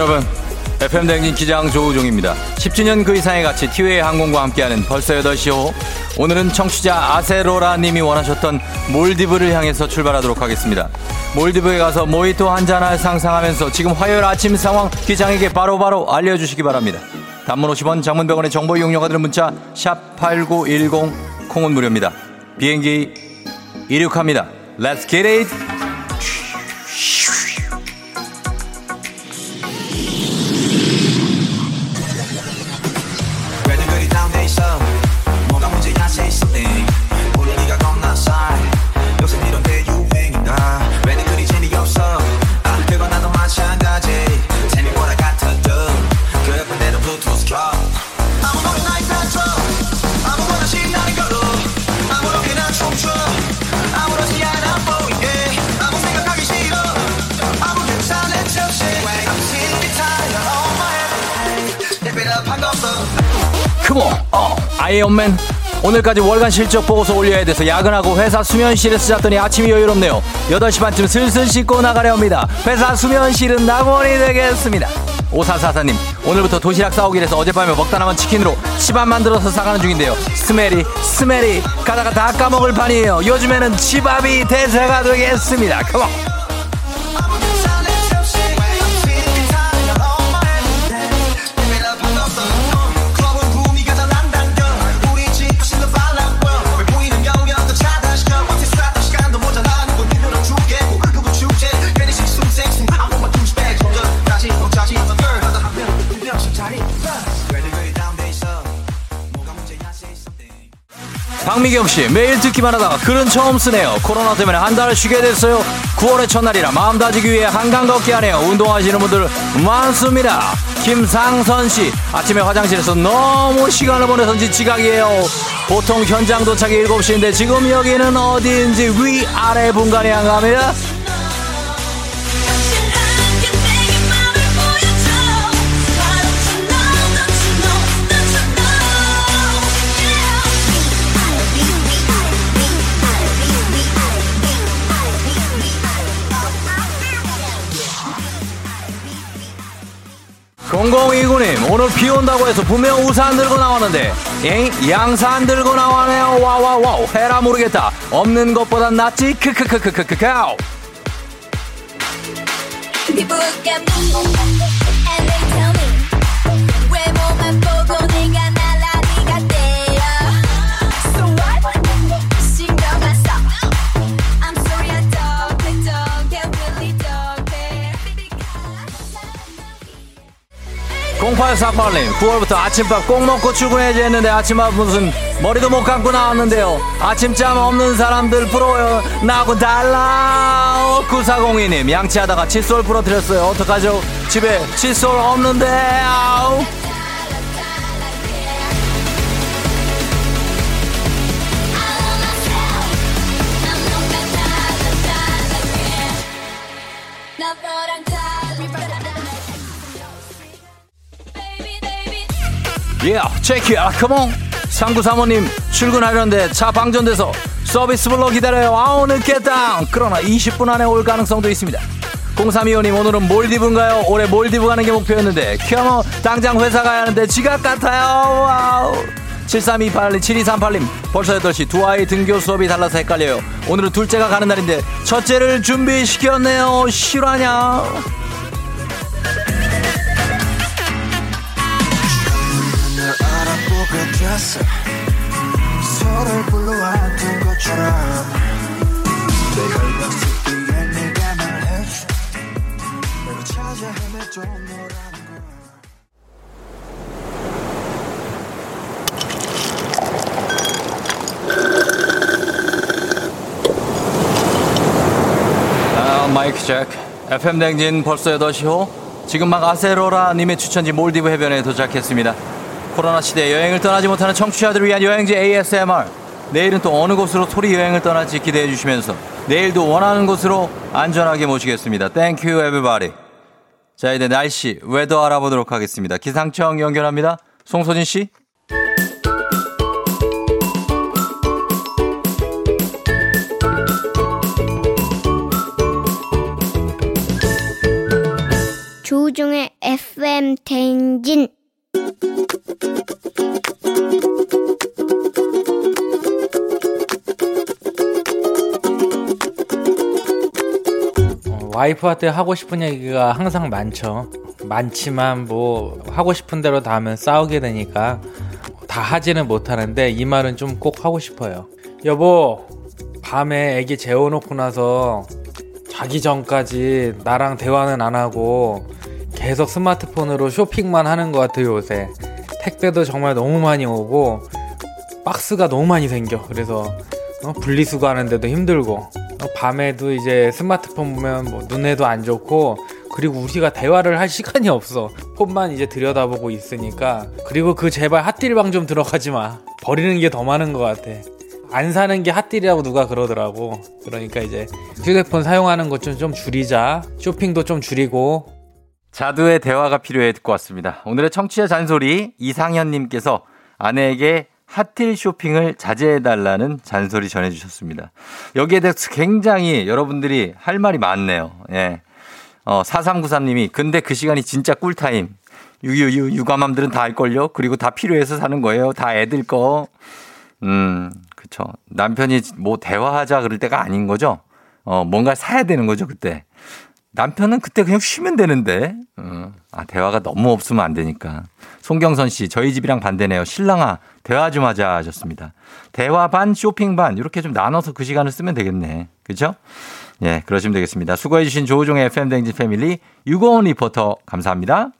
Speaker 1: 여러분, FM 대행진 기장 조우종입니다. 10주년 그 이상의 가치 티웨이 항공과 함께하는 벌써 8시 호. 오늘은 청취자 아세로라 님이 원하셨던 몰디브를 향해서 출발하도록 하겠습니다. 몰디브에 가서 모히또 한잔할 상상하면서 지금 화요일 아침 상황 기장에게 바로바로 알려주시기 바랍니다. 단문 50원 장문병원의 정보 이용료가 드는 문자 샵 8910 콩은 무료입니다. 비행기 이륙합니다. Let's get it!
Speaker 2: 어
Speaker 1: 아이언맨. 오늘까지 월간 실적 보고서 올려야 돼서 야근하고 회사 수면실에서 잤더니 아침이 여유롭네요. 8시 반쯤 슬슬 씻고 나가려 합니다. 회사 수면실은 낙원이 되겠습니다. 오사사사님 오늘부터 도시락 싸오기로 해서 어젯밤에 먹다 남은 치킨으로 집밥 만들어서 싸가는 중인데요. smell이 smell이. 가다가 다 까먹을 판이에요. 요즘에는 집밥이 대세가 되겠습니다. come on 박미경 씨 매일 듣기만 하다가 글은 처음 쓰네요. 코로나 때문에 한달 쉬게 됐어요. 9월의 첫날이라 마음 다지기 위해 한강 걷기 하네요. 운동하시는 분들 많습니다. 김상선 씨 아침에 화장실에서 너무 시간을 보내선지 지각이에요. 보통 현장 도착이 7시인데 지금 여기는 어디인지 위아래 분간이 안 갑니다. 공공이구님 오늘 비 온다고 해서 분명 우산 들고 나왔는데 엥? 양산 들고 나와네요. 와와와우. 해라 모르겠다. 없는 것보단 낫지. 크크크크크크크 0848님 9월부터 아침밥 꼭 먹고 출근해야지 했는데 아침밥 무슨 머리도 못 감고 나왔는데요. 아침잠 없는 사람들 부러워요. 나하고 달라. 어, 9402님 양치하다가 칫솔 부러뜨렸어요. 어떡하죠? 집에 칫솔 없는데 아우. 예, 체크, 아, come on. 3935님, 출근하려는데 차 방전돼서 서비스 불러 기다려요. 아우, 늦겠다. 그러나 20분 안에 올 가능성도 있습니다. 0325님, 오늘은 몰디브인가요? 올해 몰디브 가는 게 목표였는데, 퀴어머, 당장 회사 가야 하는데 지각 같아요. wow. 7328님, 7238님, 벌써 8시 두 아이 등교 수업이 달라서 헷갈려요. 오늘은 둘째가 가는 날인데, 첫째를 준비시켰네요. 실화냐?
Speaker 2: 됐어 서로를 불러왔던 것처럼 내가 봤을 때 내가 말해줘 내가 찾아 헤매줘 너라는 걸
Speaker 1: 아, 마이크 체크. FM 댕진 벌써 8시 호. 지금 막 아세로라 님의 추천지 몰디브 해변에 도착했습니다. 코로나 시대 여행을 떠나지 못하는 청취자들을 위한 여행지 ASMR. 내일은 또 어느 곳으로 소리 여행을 떠날지 기대해 주시면서 내일도 원하는 곳으로 안전하게 모시겠습니다. Thank you everybody. 자, 이제 날씨, weather 알아보도록 하겠습니다. 기상청 연결합니다. 송소진 씨.
Speaker 14: 조종의 FM 대행진
Speaker 15: 어, 와이프한테 하고 싶은 얘기가 항상 많죠. 많지만 뭐 하고 싶은 대로 다 하면 싸우게 되니까 다 하지는 못하는데 이 말은 좀 꼭 하고 싶어요. 여보, 밤에 애기 재워놓고 나서 자기 전까지 나랑 대화는 안 하고 계속 스마트폰으로 쇼핑만 하는 것 같아요 요새. 택배도 정말 너무 많이 오고 박스가 너무 많이 생겨. 그래서 어, 분리수거하는데도 힘들고 어, 밤에도 이제 스마트폰 보면 뭐 눈에도 안 좋고 그리고 우리가 대화를 할 시간이 없어. 폰만 이제 들여다보고 있으니까. 그리고 그 제발 핫딜방 좀 들어가지 마. 버리는 게 더 많은 것 같아. 안 사는 게 핫딜이라고 누가 그러더라고. 그러니까 이제 휴대폰 사용하는 것 좀 좀 줄이자. 쇼핑도 좀 줄이고
Speaker 1: 자두의 대화가 필요해 듣고 왔습니다. 오늘의 청취자 잔소리 이상현님께서 아내에게 핫딜 쇼핑을 자제해달라는 잔소리 전해주셨습니다. 여기에 대해서 굉장히 여러분들이 할 말이 많네요. 예. 어, 4393님이 근데 그 시간이 진짜 꿀타임. 유유유 육아맘들은 다 할걸요. 그리고 다 필요해서 사는 거예요. 다 애들 거. 음, 그쵸. 남편이 뭐 대화하자 그럴 때가 아닌 거죠. 어, 뭔가 사야 되는 거죠, 그때. 남편은 그때 그냥 쉬면 되는데. 어, 아, 대화가 너무 없으면 안 되니까. 송경선 씨, 저희 집이랑 반대네요. 신랑아, 대화 좀 하자 하셨습니다. 대화 반, 쇼핑 반, 이렇게 좀 나눠서 그 시간을 쓰면 되겠네. 그죠? 예, 그러시면 되겠습니다. 수고해주신 조우종의 FM댕진 패밀리, 유고원 리포터, 감사합니다.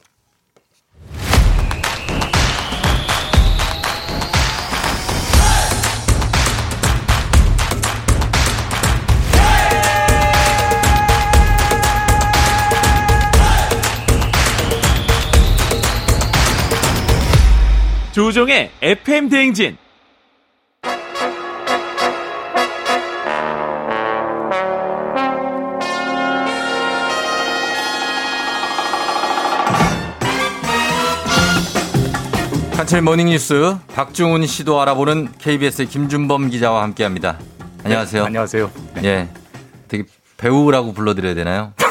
Speaker 6: 조종의 FM 대행진.
Speaker 1: 간철 모닝뉴스 박중훈 씨도 알아보는 KBS의 김준범 기자와 함께합니다. 안녕하세요.
Speaker 16: 안녕하세요.
Speaker 1: 예, 되게 배우라고 불러드려야 되나요?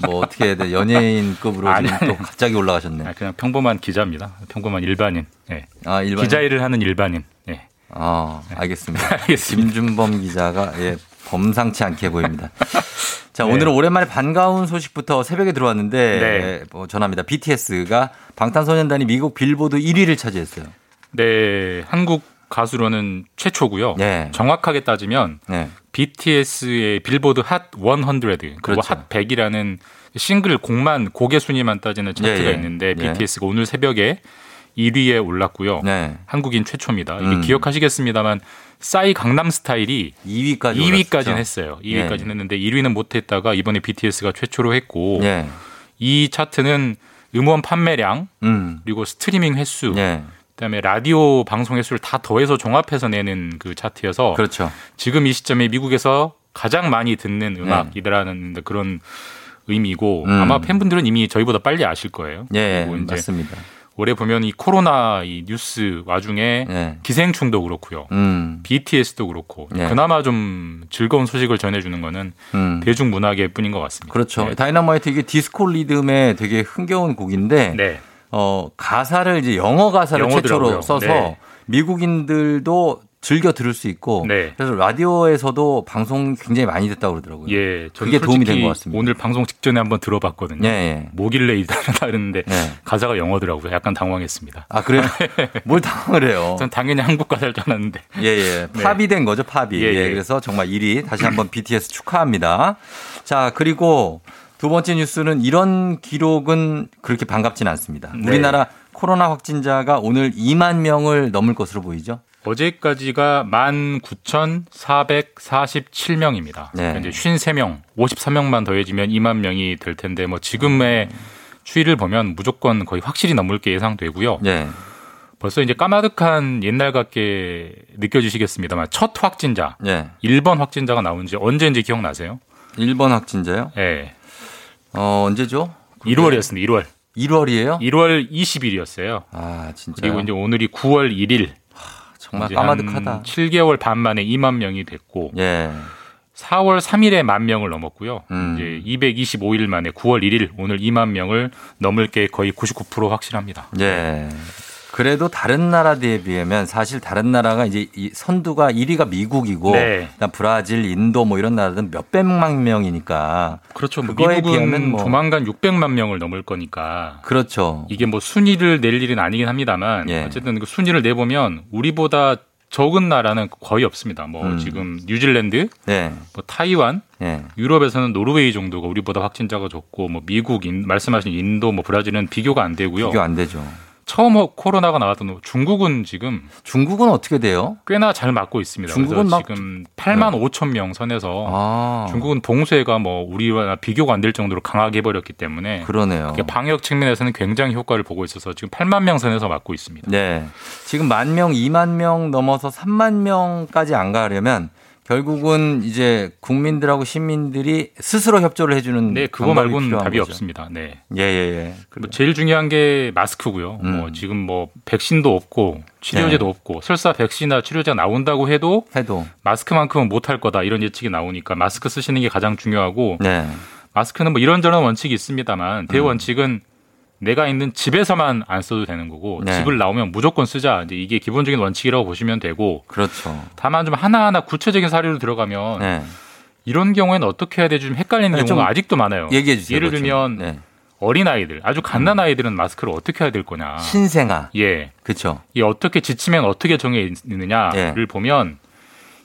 Speaker 1: 뭐 어떻게 해야 돼? 연예인급으로
Speaker 16: 아니,
Speaker 1: 지금 또 갑자기 올라가셨네.
Speaker 16: 아, 그냥 평범한 기자입니다. 평범한 일반인. 예.
Speaker 1: 아, 일반인?
Speaker 16: 기자 일을 하는 일반인. 예.
Speaker 1: 아, 알겠습니다. 김준범 기자가 예, 범상치 않게 보입니다. 자,
Speaker 16: 네.
Speaker 1: 오늘은 오랜만에 반가운 소식부터 새벽에 들어왔는데
Speaker 16: 네.
Speaker 1: 예, 뭐 전합니다. BTS가 방탄소년단이 미국 빌보드 1위를 차지했어요.
Speaker 16: 네, 한국 가수로는 최초고요.
Speaker 1: 네.
Speaker 16: 정확하게 따지면 BTS의 빌보드 핫 100, 그리고
Speaker 1: 그렇죠.
Speaker 16: 핫 100이라는 싱글 곡만 곡의 순위만 따지는 차트가
Speaker 1: 예, 예.
Speaker 16: 있는데
Speaker 1: 예.
Speaker 16: BTS가 오늘 새벽에 1위에 올랐고요.
Speaker 1: 네.
Speaker 16: 한국인 최초입니다. 이게
Speaker 1: 음.
Speaker 16: 기억하시겠습니다만 싸이 강남 스타일이
Speaker 1: 2위까지
Speaker 16: 2위까지는
Speaker 1: 올랐죠.
Speaker 16: 했어요.
Speaker 1: 예.
Speaker 16: 2위까지는 했는데 1위는 못했다가 이번에 BTS가 최초로 했고
Speaker 1: 예.
Speaker 16: 이 차트는 음원 판매량
Speaker 1: 음.
Speaker 16: 그리고 스트리밍 횟수
Speaker 1: 예.
Speaker 16: 그다음에 라디오 방송 횟수를 다 더해서 종합해서 내는 그 차트여서
Speaker 1: 그렇죠.
Speaker 16: 지금 이 시점에 미국에서 가장 많이 듣는 음악이라는 그런 의미고
Speaker 1: 네. 음.
Speaker 16: 아마 팬분들은 이미 저희보다 빨리 아실 거예요.
Speaker 1: 예,
Speaker 16: 이제
Speaker 1: 맞습니다.
Speaker 16: 올해 보면 이 코로나 이 뉴스 와중에
Speaker 1: 예.
Speaker 16: 기생충도 그렇고요.
Speaker 1: 음.
Speaker 16: BTS도 그렇고
Speaker 1: 예.
Speaker 16: 그나마 좀 즐거운 소식을 전해주는 거는
Speaker 1: 음.
Speaker 16: 대중문화계 뿐인 것 같습니다.
Speaker 1: 그렇죠.
Speaker 16: 네.
Speaker 1: 다이너마이트 이게 디스코 리듬에 되게 흥겨운 곡인데
Speaker 16: 네.
Speaker 1: 어, 가사를 이제 영어 가사를
Speaker 16: 영어더라고요.
Speaker 1: 최초로 써서
Speaker 16: 네.
Speaker 1: 미국인들도 즐겨 들을 수 있고
Speaker 16: 네.
Speaker 1: 그래서 라디오에서도 방송 굉장히 많이 됐다고 그러더라고요.
Speaker 16: 예,
Speaker 1: 그게 도움이 된 것 같습니다.
Speaker 16: 오늘 방송 직전에 한번 들어봤거든요.
Speaker 1: 예, 예.
Speaker 16: 뭐길래 그랬는데
Speaker 1: 네.
Speaker 16: 가사가 영어더라고요. 약간 당황했습니다.
Speaker 1: 아 그래요? 뭘 당을 해요?
Speaker 16: 전 당연히 한국 가사일 줄 알았는데.
Speaker 1: 예, 예.
Speaker 16: 네.
Speaker 1: 팝이 된 거죠, 팝이.
Speaker 16: 예,
Speaker 1: 예,
Speaker 16: 예.
Speaker 1: 그래서 정말 1위 다시 한번 BTS 축하합니다. 자, 그리고 두 번째 뉴스는 이런 기록은 그렇게 반갑지는 않습니다.
Speaker 16: 네.
Speaker 1: 우리나라 코로나 확진자가 오늘 2만 명을 넘을 것으로 보이죠?
Speaker 16: 어제까지가 19,447명입니다.
Speaker 1: 네.
Speaker 16: 이제 53명, 53명만 더해지면 2만 명이 될 텐데 뭐 지금의 추이를 보면 무조건 거의 확실히 넘을 게 예상되고요.
Speaker 1: 네.
Speaker 16: 벌써 이제 까마득한 옛날 같게 느껴지시겠습니다만 첫 확진자,
Speaker 1: 네.
Speaker 16: 1번 확진자가 나온 지 언제인지 기억나세요?
Speaker 1: 1번 확진자요?
Speaker 16: 네.
Speaker 1: 어, 언제죠?
Speaker 16: 1월이었습니다. 1월.
Speaker 1: 1월이에요?
Speaker 16: 1월 20일이었어요.
Speaker 1: 아, 진짜.
Speaker 16: 그리고 이제 오늘이 9월 1일.
Speaker 1: 정말
Speaker 16: 이제
Speaker 1: 까마득하다.
Speaker 16: 한 7개월 반 만에 2만 명이 됐고
Speaker 1: 예.
Speaker 16: 4월 3일에 만 명을 넘었고요.
Speaker 1: 음.
Speaker 16: 이제 225일 만에 9월 1일 오늘 2만 명을 넘을 게 거의 99% 확실합니다.
Speaker 1: 예. 그래도 다른 나라들에 비하면 사실 다른 나라가 이제 이 선두가 1위가 미국이고
Speaker 16: 네.
Speaker 1: 브라질, 인도 뭐 이런 나라들은 몇백만 명이니까
Speaker 16: 그렇죠. 뭐
Speaker 1: 그거에
Speaker 16: 미국은
Speaker 1: 비하면 뭐
Speaker 16: 조만간 600만 명을 넘을 거니까
Speaker 1: 그렇죠.
Speaker 16: 이게 뭐 순위를 낼 일은 아니긴 합니다만
Speaker 1: 예.
Speaker 16: 어쨌든 그 순위를 내보면 우리보다 적은 나라는 거의 없습니다. 뭐
Speaker 1: 음.
Speaker 16: 지금 뉴질랜드,
Speaker 1: 네.
Speaker 16: 뭐 타이완,
Speaker 1: 예.
Speaker 16: 유럽에서는 노르웨이 정도가 우리보다 확진자가 적고 뭐 미국, 인- 말씀하신 인도, 뭐 브라질은 비교가 안 되고요.
Speaker 1: 비교 안 되죠.
Speaker 16: 처음 코로나가 나왔던 중국은 지금
Speaker 1: 중국은 어떻게 돼요?
Speaker 16: 꽤나 잘 맞고 있습니다.
Speaker 1: 중국은 막-
Speaker 16: 지금 8만 5천 명 선에서
Speaker 1: 아.
Speaker 16: 중국은 봉쇄가 뭐 우리와 비교가 안 될 정도로 강하게 해버렸기 때문에
Speaker 1: 그러네요.
Speaker 16: 방역 측면에서는 굉장히 효과를 보고 있어서 지금 8만 명 선에서 맞고 있습니다.
Speaker 1: 네. 지금 만 명, 2만 명 넘어서 3만 명까지 안 가려면 결국은 이제 국민들하고 시민들이 스스로 협조를 해주는
Speaker 16: 네, 그거 말고는 답이
Speaker 1: 거죠.
Speaker 16: 없습니다. 네.
Speaker 1: 예, 예, 예.
Speaker 16: 뭐 제일 중요한 게 마스크고요.
Speaker 1: 음.
Speaker 16: 뭐 지금 뭐 백신도 없고 치료제도
Speaker 1: 네.
Speaker 16: 없고 설사 백신이나 치료제가 나온다고 해도
Speaker 1: 해도
Speaker 16: 마스크만큼은 못 할 거다 이런 예측이 나오니까 마스크 쓰시는 게 가장 중요하고
Speaker 1: 네.
Speaker 16: 마스크는 뭐 이런저런 원칙이 있습니다만 대원칙은 내가 있는 집에서만 안 써도 되는 거고
Speaker 1: 네.
Speaker 16: 집을 나오면 무조건 쓰자. 이제 이게 기본적인 원칙이라고 보시면 되고
Speaker 1: 그렇죠.
Speaker 16: 다만 좀 하나하나 구체적인 사례로 들어가면
Speaker 1: 네.
Speaker 16: 이런 경우에는 어떻게 해야 되지 좀 헷갈리는
Speaker 1: 네,
Speaker 16: 경우가
Speaker 1: 좀
Speaker 16: 아직도 많아요.
Speaker 1: 얘기해 주세요.
Speaker 16: 예를
Speaker 1: 좀.
Speaker 16: 들면
Speaker 1: 네.
Speaker 16: 어린 아이들, 아주 갓난 아이들은 마스크를 어떻게 해야 될 거냐.
Speaker 1: 신생아.
Speaker 16: 예.
Speaker 1: 그렇죠.
Speaker 16: 이 어떻게 지치면 어떻게 정해 있느냐를
Speaker 1: 예.
Speaker 16: 보면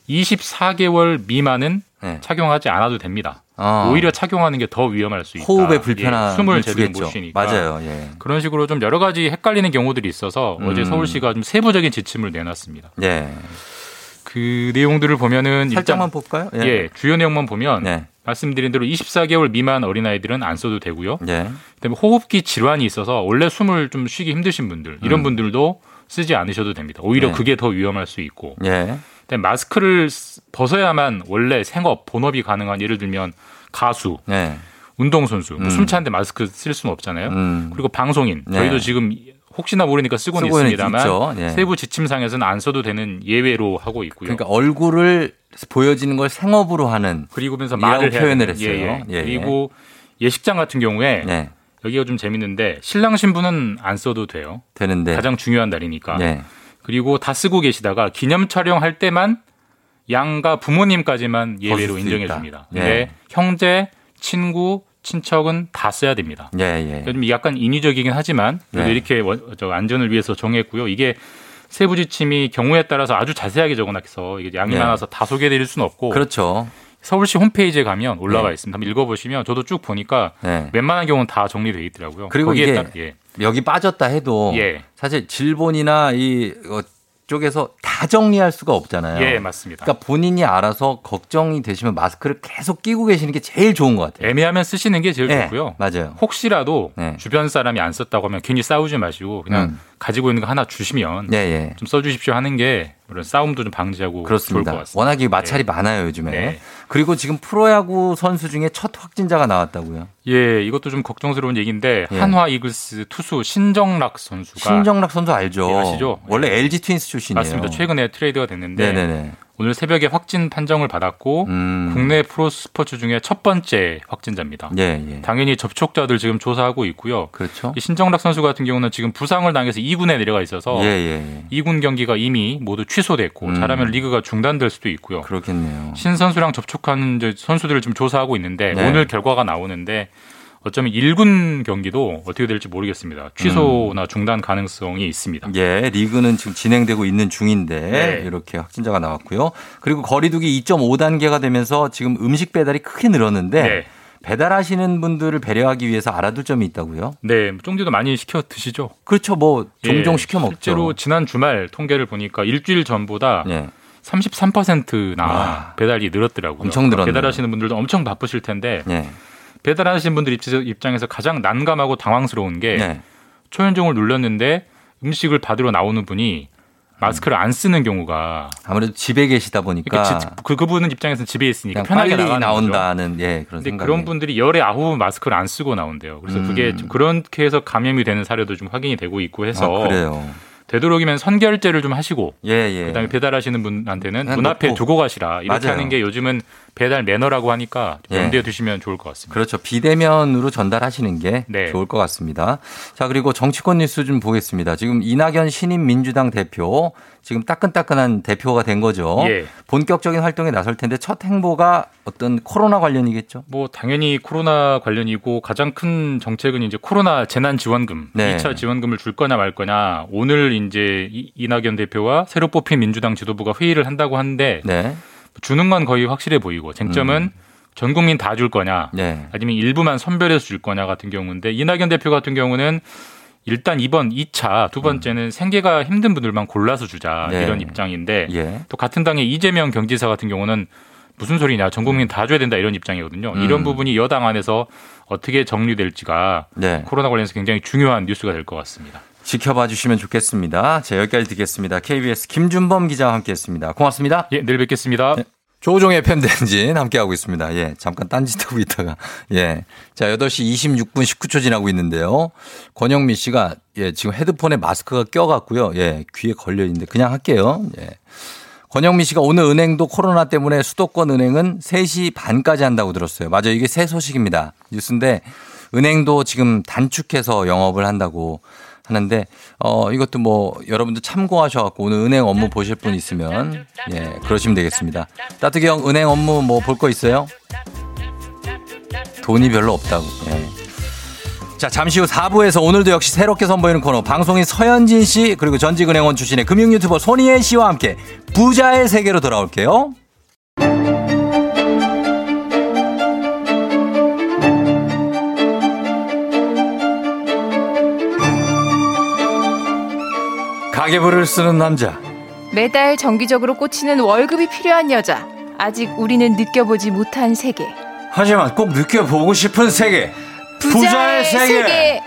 Speaker 16: 24개월 미만은
Speaker 1: 네.
Speaker 16: 착용하지 않아도 됩니다.
Speaker 1: 어.
Speaker 16: 오히려 착용하는 게 더 위험할 수 있다.
Speaker 1: 호흡에 불편함을
Speaker 16: 예, 숨을 제대로
Speaker 1: 주겠죠.
Speaker 16: 못 쉬니까.
Speaker 1: 맞아요. 예.
Speaker 16: 그런 식으로 좀 여러 가지 헷갈리는 경우들이 있어서
Speaker 1: 음.
Speaker 16: 어제 서울시가 좀 세부적인 지침을 내놨습니다.
Speaker 1: 예.
Speaker 16: 그 내용들을 보면은
Speaker 1: 살짝만 볼까요?
Speaker 16: 예. 주요 내용만 보면
Speaker 1: 네.
Speaker 16: 말씀드린 대로 24개월 미만 어린아이들은 안 써도 되고요.
Speaker 1: 예.
Speaker 16: 그다음에 호흡기 질환이 있어서 원래 숨을 좀 쉬기 힘드신 분들 이런
Speaker 1: 음.
Speaker 16: 분들도 쓰지 않으셔도 됩니다. 오히려
Speaker 1: 네.
Speaker 16: 그게 더 위험할 수 있고.
Speaker 1: 예.
Speaker 16: 그다음에 마스크를 쓰- 벗어야만 원래 생업 본업이 가능한 예를 들면 가수,
Speaker 1: 예.
Speaker 16: 운동선수, 뭐
Speaker 1: 음.
Speaker 16: 숨차는데 마스크 쓸 수는 없잖아요.
Speaker 1: 음.
Speaker 16: 그리고 방송인
Speaker 1: 네.
Speaker 16: 저희도 지금 혹시나 모르니까 쓰고는
Speaker 1: 쓰고는
Speaker 16: 있습니다만.
Speaker 1: 예.
Speaker 16: 세부 지침상에서는 안 써도 되는 예외로 하고 있고요.
Speaker 1: 그러니까 얼굴을 보여지는 걸 생업으로 하는
Speaker 16: 그리고 면서
Speaker 1: 이라고
Speaker 16: 말을
Speaker 1: 표현을. 했어요.
Speaker 16: 예, 예.
Speaker 1: 예, 예.
Speaker 16: 그리고 예식장 같은 경우에
Speaker 1: 네.
Speaker 16: 여기가 좀 재밌는데 신랑 신부는 안 써도 돼요.
Speaker 1: 되는데.
Speaker 16: 가장 중요한 날이니까.
Speaker 1: 네.
Speaker 16: 그리고 다 쓰고 계시다가 기념 촬영할 때만 양가 부모님까지만 예외로
Speaker 1: 수
Speaker 16: 인정해. 줍니다.
Speaker 1: 예.
Speaker 16: 근데 형제, 친구, 친척은 다 써야 됩니다.
Speaker 1: 예, 예.
Speaker 16: 그러니까 좀 약간 인위적이긴 하지만 그래도
Speaker 1: 네.
Speaker 16: 이렇게 안전을 위해서 정했고요. 이게 세부 지침이 경우에 따라서 아주 자세하게 적어놨서 이게 양이
Speaker 1: 네.
Speaker 16: 많아서 다 소개해드릴 수는 없고
Speaker 1: 그렇죠.
Speaker 16: 서울시 홈페이지에 가면 올라와
Speaker 1: 네.
Speaker 16: 있습니다. 한번 읽어보시면 저도 쭉 보니까
Speaker 1: 네.
Speaker 16: 웬만한 경우는 다 정리되어 있더라고요.
Speaker 1: 그리고
Speaker 16: 거기에
Speaker 1: 이게
Speaker 16: 따라- 예.
Speaker 1: 여기 빠졌다 해도
Speaker 16: 예.
Speaker 1: 사실 질본이나 이 어, 쪽에서 다 정리할 수가 없잖아요.
Speaker 16: 예, 맞습니다.
Speaker 1: 그러니까 본인이 알아서 걱정이 되시면 마스크를 계속 끼고 계시는 게 제일 좋은 것 같아요.
Speaker 16: 애매하면 쓰시는 게 제일
Speaker 1: 네,
Speaker 16: 좋고요.
Speaker 1: 맞아요.
Speaker 16: 혹시라도
Speaker 1: 네.
Speaker 16: 주변 사람이 안 썼다고 하면 괜히 싸우지 마시고 그냥
Speaker 1: 음.
Speaker 16: 가지고 있는 거 하나 주시면
Speaker 1: 예, 예.
Speaker 16: 좀 써주십시오 하는 게 물론 싸움도 좀 방지하고
Speaker 1: 그렇습니다.
Speaker 16: 좋을 것 같습니다.
Speaker 1: 워낙에 마찰이 많아요, 요즘에.
Speaker 16: 네.
Speaker 1: 그리고 지금 프로야구 선수 중에 첫 확진자가 나왔다고요.
Speaker 16: 예, 이것도 좀 걱정스러운 얘기인데
Speaker 1: 예.
Speaker 16: 한화 이글스 투수 신정락 선수가
Speaker 1: 신정락 선수 알죠?
Speaker 16: 예, 아시죠?
Speaker 1: 원래 LG 트윈스 출신이에요.
Speaker 16: 맞습니다. 최근에 트레이드가 됐는데
Speaker 1: 네네네.
Speaker 16: 오늘 새벽에 확진 판정을 받았고
Speaker 1: 음.
Speaker 16: 국내 프로 스포츠 중에 첫 번째 확진자입니다.
Speaker 1: 예, 예.
Speaker 16: 당연히 접촉자들 지금 조사하고 있고요.
Speaker 1: 그렇죠.
Speaker 16: 이 신정락 선수 같은 경우는 지금 부상을 당해서 2군에 내려가 있어서
Speaker 1: 예, 예.
Speaker 16: 2군 경기가 이미 모두 취소됐고
Speaker 1: 음.
Speaker 16: 잘하면 리그가 중단될 수도 있고요.
Speaker 1: 그렇겠네요.
Speaker 16: 신 선수랑 접촉한 선수들을 좀 조사하고 있는데
Speaker 1: 네.
Speaker 16: 오늘 결과가 나오는데 어쩌면 1군 경기도 어떻게 될지 모르겠습니다. 취소나
Speaker 1: 음.
Speaker 16: 중단 가능성이 있습니다.
Speaker 1: 예, 리그는 지금 진행되고 있는 중인데
Speaker 16: 네.
Speaker 1: 이렇게 확진자가 나왔고요. 그리고 거리두기 2.5단계가 되면서 지금 음식 배달이 크게 늘었는데
Speaker 16: 네.
Speaker 1: 배달하시는 분들을 배려하기 위해서 알아둘 점이 있다고요?
Speaker 16: 네, 쫑디도 많이 시켜 드시죠?
Speaker 1: 그렇죠. 뭐 종종
Speaker 16: 예,
Speaker 1: 시켜 먹죠.
Speaker 16: 실제로 지난 주말 통계를 보니까 일주일 전보다
Speaker 1: 예.
Speaker 16: 33%나
Speaker 1: 와.
Speaker 16: 배달이 늘었더라고요.
Speaker 1: 엄청 늘었네요.
Speaker 16: 배달하시는 분들도 엄청 바쁘실 텐데
Speaker 1: 예.
Speaker 16: 배달하시는 분들 입장- 입장에서 가장 난감하고 당황스러운 게
Speaker 1: 네.
Speaker 16: 초연종을 눌렀는데 음식을 받으러 나오는 분이 마스크를 안 쓰는 경우가
Speaker 1: 아무래도 집에 계시다 보니까
Speaker 16: 그러니까 지- 그 그분은 입장에서는 집에 있으니까 편하게
Speaker 1: 나온다는 예 그런 생각이.
Speaker 16: 그런 분들이 열에 아홉 마스크를 안 쓰고 나온대요. 그래서
Speaker 1: 음.
Speaker 16: 그게 좀 그렇게 해서 감염이 되는 사례도 좀 확인이 되고 있고 해서
Speaker 1: 아, 그래요.
Speaker 16: 되도록이면 선결제를 좀 하시고
Speaker 1: 예, 예.
Speaker 16: 그다음에 배달하시는 분한테는 문 앞에
Speaker 1: 놓고.
Speaker 16: 두고 가시라 이렇게
Speaker 1: 맞아요.
Speaker 16: 하는 게 요즘은 배달 매너라고 하니까
Speaker 1: 예.
Speaker 16: 염두에 두시면 좋을 것 같습니다.
Speaker 1: 그렇죠. 비대면으로 전달하시는 게
Speaker 16: 네.
Speaker 1: 좋을 것 같습니다. 자, 그리고 정치권 뉴스 좀 보겠습니다. 지금 이낙연 신임 민주당 대표 지금 따끈따끈한 대표가 된 거죠.
Speaker 16: 예.
Speaker 1: 본격적인 활동에 나설 텐데 첫 행보가 어떤 코로나 관련이겠죠?
Speaker 16: 뭐 당연히 코로나 관련이고 가장 큰 정책은 이제 코로나 재난 지원금
Speaker 1: 네.
Speaker 16: 2차 지원금을 줄 거냐 말 거냐 오늘 이제 이- 이낙연 대표와 새로 뽑힌 민주당 지도부가 회의를 한다고 하는데
Speaker 1: 네.
Speaker 16: 주는 건 거의 확실해 보이고 쟁점은 전 국민 다 줄 거냐
Speaker 1: 네.
Speaker 16: 아니면 일부만 선별해서 줄 거냐 같은 경우인데 이낙연 대표 같은 경우는 일단 이번 2차 두 번째는 생계가 힘든 분들만 골라서 주자
Speaker 1: 네.
Speaker 16: 이런 입장인데
Speaker 1: 예.
Speaker 16: 또 같은 당의 이재명 경지사 같은 경우는 무슨 소리냐 전 국민 다 줘야 된다 이런 입장이거든요.
Speaker 1: 음.
Speaker 16: 이런 부분이 여당 안에서 어떻게 정리될지가
Speaker 1: 네.
Speaker 16: 코로나 관련해서 굉장히 중요한 뉴스가 될 것 같습니다.
Speaker 1: 지켜봐 주시면 좋겠습니다. 자, 여기까지 듣겠습니다. KBS 김준범 기자와 함께 했습니다. 고맙습니다.
Speaker 16: 예, 내일 뵙겠습니다.
Speaker 1: 조종의 팬데ን진 함께하고 있습니다. 예, 잠깐 딴짓하고 있다가. 예. 자, 8시 26분 19초 지나고 있는데요. 권영미 씨가, 예, 지금 헤드폰에 마스크가 껴갖고요. 예, 귀에 걸려있는데 그냥 할게요. 예. 권영미 씨가 오늘 은행도 코로나 때문에 수도권 은행은 3시 반까지 한다고 들었어요. 맞아요. 이게 새 소식입니다. 뉴스인데 은행도 지금 단축해서 영업을 한다고 하는데 어 이것도 뭐 여러분들 참고하셔 갖고 오늘 은행 업무 보실 분 있으면 예, 그러시면 되겠습니다. 따뜻이 형 은행 업무 뭐 볼 거 있어요? 돈이 별로 없다고. 예. 자, 잠시 후 4부에서 오늘도 역시 새롭게 선보이는 코너 방송인 서현진 씨 그리고 전직 은행원 출신의 금융 유튜버 손희애 씨와 함께 부자의 세계로 돌아올게요. 가계부를 쓰는 남자.
Speaker 17: 매달 정기적으로 꽂히는 월급이 필요한 여자. 아직 우리는 느껴보지 못한 세계.
Speaker 1: 하지만 꼭 느껴보고 싶은 세계. 부자의, 세계.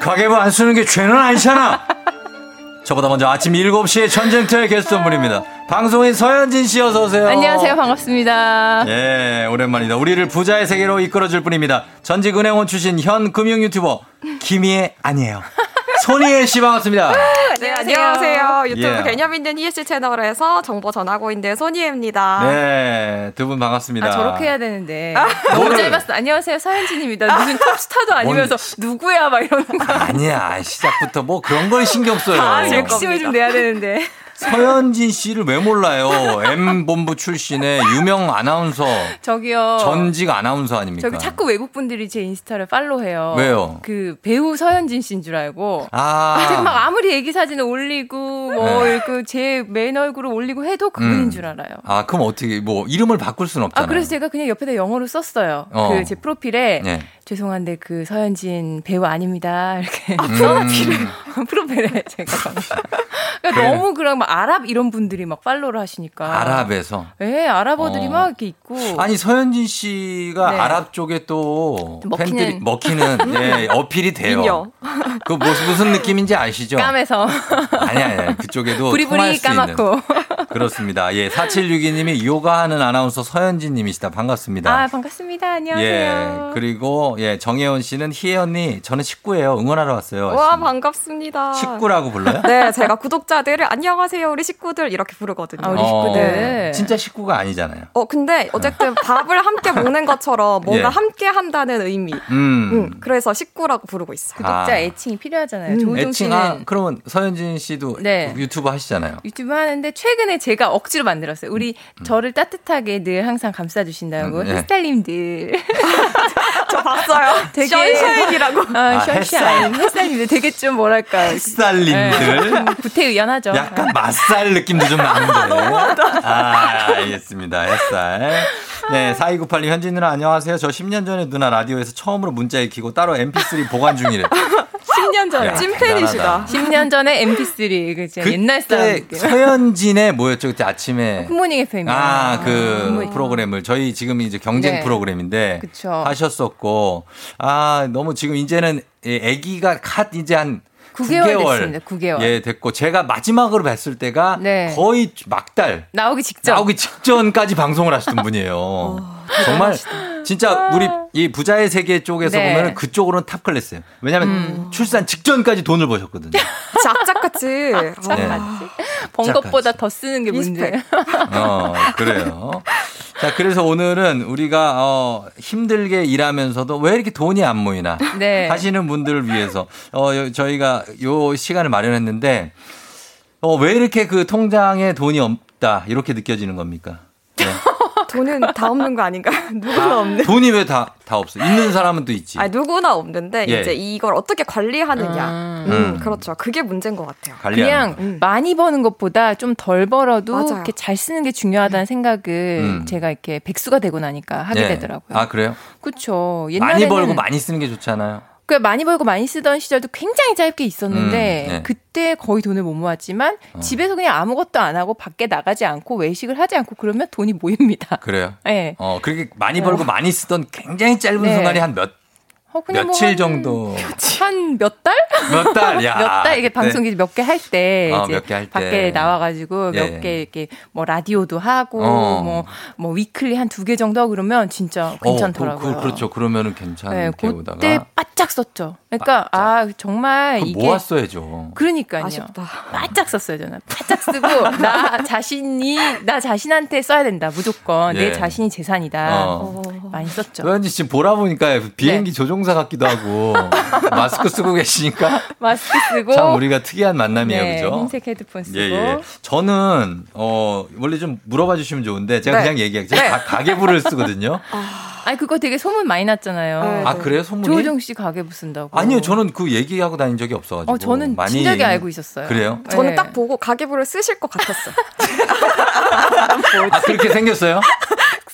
Speaker 1: 가계부 안 쓰는 게 죄는 아니잖아. 저보다 먼저 아침 7시에 전쟁터의 게스트 분입니다. 방송인 서현진 씨 어서 오세요.
Speaker 17: 안녕하세요. 반갑습니다.
Speaker 1: 예, 오랜만이다. 우리를 부자의 세계로 이끌어줄 분입니다. 전직 은행원 출신 현 금융 유튜버 김희애 아니에요. 손희애 씨 반갑습니다.
Speaker 18: 네, 안녕하세요. 유튜브
Speaker 1: 예.
Speaker 18: 개념 있는 ESC 채널에서 정보 전하고 있는 손희애입니다.
Speaker 1: 네, 두 분 반갑습니다.
Speaker 17: 아, 저렇게 해야 되는데. 너무
Speaker 1: 뭐를-
Speaker 17: 짧았어. 안녕하세요. 서현진입니다. 무슨 탑스타도 아니면서 누구야? 막 이러는 거.
Speaker 1: 아니야, 시작부터 뭐 그런 걸 신경 써요.
Speaker 17: 아, 욕심을 좀 내야 되는데.
Speaker 1: 서현진 씨를 왜 몰라요? M 본부 출신의 유명 아나운서,
Speaker 17: 저기요.
Speaker 1: 전직 아나운서 아닙니까?
Speaker 17: 저기 자꾸 외국 분들이 제 인스타를 팔로우해요.
Speaker 1: 왜요?
Speaker 17: 그 배우 서현진 씨인 줄 알고.
Speaker 1: 아.
Speaker 17: 제가 막 아무리 애기 사진을 올리고
Speaker 1: 네.
Speaker 17: 뭐그제맨 얼굴을 올리고 해도 그분인
Speaker 1: 음.
Speaker 17: 줄 알아요.
Speaker 1: 아, 그럼 어떻게 뭐 이름을 바꿀 수는
Speaker 17: 아
Speaker 1: 없잖아요.
Speaker 17: 그래서 제가 그냥 옆에다 영어로 썼어요.
Speaker 1: 어.
Speaker 17: 그제 프로필에
Speaker 1: 네.
Speaker 17: 죄송한데 그 서현진 배우 아닙니다 이렇게
Speaker 1: 음.
Speaker 17: 프로필에 제가 그러니까
Speaker 1: 그래.
Speaker 17: 너무 그런 막 아랍 이런 분들이 막 팔로우를 하시니까
Speaker 1: 아랍에서.
Speaker 17: 네 아랍어들이
Speaker 1: 어.
Speaker 17: 막 이렇게 있고
Speaker 1: 아니 서현진 씨가
Speaker 17: 네.
Speaker 1: 아랍 쪽에 또
Speaker 17: 먹히는.
Speaker 1: 팬들이 먹히는 예, 어필이 돼요. 그 무슨, 무슨 느낌인지 아시죠?
Speaker 17: 까매서
Speaker 1: 아니 아니. 그쪽에도
Speaker 17: 부리부리. 까맣고
Speaker 1: 그렇습니다. 예, 4762님이 요가하는 아나운서 서현진 님이시다. 반갑습니다.
Speaker 17: 아 반갑습니다 안녕하세요.
Speaker 1: 예, 그리고 예, 정혜원 씨는 희애 언니 저는 식구예요. 응원하러 왔어요.
Speaker 18: 와 반갑습니다.
Speaker 1: 식구라고 불러요?
Speaker 18: 네, 제가 구독자들을 안녕하세요 우리 식구들 이렇게 부르거든요.
Speaker 17: 아, 우리
Speaker 1: 어, 진짜 식구가 아니잖아요.
Speaker 18: 어 근데 어쨌든 밥을 함께 먹는 것처럼 뭔가
Speaker 1: 예.
Speaker 18: 함께 한다는 의미.
Speaker 1: 음.
Speaker 18: 음, 그래서 식구라고 부르고 있어요.
Speaker 1: 구독자 아.
Speaker 17: 애칭이 필요하잖아요.
Speaker 18: 음.
Speaker 17: 조우종
Speaker 1: 애칭
Speaker 17: 씨는
Speaker 1: 아, 그러면 서현진 씨도
Speaker 17: 네.
Speaker 1: 유튜브 하시잖아요.
Speaker 17: 유튜브 하는데 최근에 제가 억지로 만들었어요. 우리 저를 따뜻하게 늘 항상 감싸주신다고
Speaker 1: 음, 네.
Speaker 17: 햇살님들.
Speaker 18: 저 봤어요.
Speaker 17: 되게
Speaker 18: 션샤인이라고.
Speaker 17: 아,
Speaker 1: 아,
Speaker 17: 션샤인. 햇살님들 되게 좀 뭐랄까.
Speaker 1: 햇살님들.
Speaker 17: 네. 구태의연하죠.
Speaker 1: 약간 맛살 느낌도 좀 나는데. 아, 알겠습니다. 햇살. 네, 4298님 현진 누나 안녕하세요. 저 10년 전에 누나 라디오에서 처음으로 문자 읽히고 따로 MP3 보관 중이래.
Speaker 17: 10년 전에.
Speaker 1: 야, 찐팬이시다.
Speaker 17: 10년 전에 MP3. 그죠. 옛날 사람.
Speaker 1: 그때 서현진의 뭐였죠? 그때 아침에.
Speaker 17: 굿모닝 FM.
Speaker 1: 아, 그 프로그램을 저희 지금 이제 경쟁
Speaker 17: 네.
Speaker 1: 프로그램인데
Speaker 17: 그쵸.
Speaker 1: 하셨었고 아 너무 지금 이제는 이 아기가 갓 이제 한
Speaker 17: 9개월 됐습니다. 9개월.
Speaker 1: 예 됐고 제가 마지막으로 뵀을 때가
Speaker 17: 네.
Speaker 1: 거의 막달
Speaker 17: 나오기 직전.
Speaker 1: 나오기 직전까지 방송을 하시던 분이에요. 정말 진짜 우리 이 부자의 세계 쪽에서
Speaker 17: 네.
Speaker 1: 보면 그쪽으로는 top class예요. 왜냐하면 출산 직전까지 돈을 버셨거든요.
Speaker 18: 악착같이.
Speaker 1: 네.
Speaker 17: 번 것보다 더 쓰는 게 문제예요.
Speaker 1: 어, 그래요. 자, 그래서 오늘은 우리가 어, 힘들게 일하면서도 왜 이렇게 돈이 안 모이나
Speaker 17: 네.
Speaker 1: 하시는 분들을 위해서 어, 요- 저희가 요 시간을 마련했는데 어, 왜 이렇게 그 통장에 돈이 없다 이렇게 느껴지는 겁니까? 네.
Speaker 18: 돈은 다 없는 거 아닌가? 누구나 없는.
Speaker 1: 돈이 왜 다 다 없어? 있는 사람은 또 있지.
Speaker 18: 아니 누구나 없는데
Speaker 1: 예.
Speaker 18: 이제 이걸 어떻게 관리하느냐. 음,
Speaker 1: 음.
Speaker 18: 그렇죠. 그게 문제인 것 같아요.
Speaker 17: 그냥 많이 버는 것보다 좀 덜 벌어도
Speaker 18: 맞아요.
Speaker 17: 이렇게 잘 쓰는 게 중요하다는 생각을
Speaker 1: 음.
Speaker 17: 제가 이렇게 백수가 되고 나니까 하게
Speaker 1: 예.
Speaker 17: 되더라고요.
Speaker 1: 아 그래요?
Speaker 17: 그렇죠. 옛날에는
Speaker 1: 많이 벌고 많이 쓰는 게 좋잖아요.
Speaker 17: 그 많이 벌고 많이 쓰던 시절도 굉장히 짧게 있었는데
Speaker 1: 음, 네.
Speaker 17: 그때 거의 돈을 못 모았지만
Speaker 1: 어.
Speaker 17: 집에서 그냥 아무것도 안 하고 밖에 나가지 않고 외식을 하지 않고 그러면 돈이 모입니다.
Speaker 1: 그래요?
Speaker 17: 네.
Speaker 1: 어, 그렇게 많이 벌고 많이 쓰던 굉장히 짧은
Speaker 17: 네.
Speaker 1: 순간이 한 몇
Speaker 17: 어, 그냥 뭐
Speaker 1: 며칠
Speaker 17: 한-
Speaker 1: 정도
Speaker 17: 한 몇 달?
Speaker 1: 몇 달? 야.
Speaker 17: 몇 달 이게
Speaker 1: 네.
Speaker 17: 방송 몇개 할때
Speaker 1: 어,
Speaker 17: 이제
Speaker 1: 몇개할 때.
Speaker 17: 밖에 나와가지고
Speaker 1: 예.
Speaker 17: 몇개 이렇게 뭐 라디오도 하고
Speaker 1: 어.
Speaker 17: 뭐뭐 위클리 한 두 개 정도 하고 그러면 진짜 괜찮더라고요.
Speaker 1: 어, 그, 그, 그렇죠. 그러면은 괜찮게
Speaker 17: 네,
Speaker 1: 오다가
Speaker 17: 그때 바짝 썼죠. 그러니까 아 정말 이게
Speaker 1: 모았어야죠.
Speaker 17: 그러니까요.
Speaker 18: 아쉽다.
Speaker 17: 바짝 썼어요 저는. 바짝 쓰고 나 자신이 나 자신한테 써야 된다 무조건
Speaker 1: 예.
Speaker 17: 내 자신이 재산이다.
Speaker 1: 어.
Speaker 17: 많이 썼죠.
Speaker 1: 그런지 지금 보라 보니까 비행기
Speaker 17: 네.
Speaker 1: 조종 사 같기도 하고 마스크 쓰고 계시니까
Speaker 17: 마스크 쓰고
Speaker 1: 참 우리가 특이한 만남이에요,
Speaker 17: 네,
Speaker 1: 그죠?
Speaker 17: 흰색 헤드폰 쓰고
Speaker 1: 예, 예. 저는 어 원래 좀 물어봐 주시면 좋은데 제가
Speaker 17: 네.
Speaker 1: 그냥 얘기할게요. 제가
Speaker 17: 네.
Speaker 1: 가- 가계부를 쓰거든요.
Speaker 17: 아니 그거 되게 소문 많이 났잖아요.
Speaker 1: 아, 그래요? 소문이?
Speaker 17: 조우정 씨 가계부 쓴다고.
Speaker 1: 아니요, 저는 그 얘기하고 다닌 적이 없어가지고.
Speaker 17: 어, 저는
Speaker 1: 많이
Speaker 17: 진작에 알고 있었어요.
Speaker 1: 그래요?
Speaker 18: 저는
Speaker 17: 네.
Speaker 18: 딱 보고 가계부를 쓰실 것 같았어.
Speaker 1: 아 그렇게 생겼어요?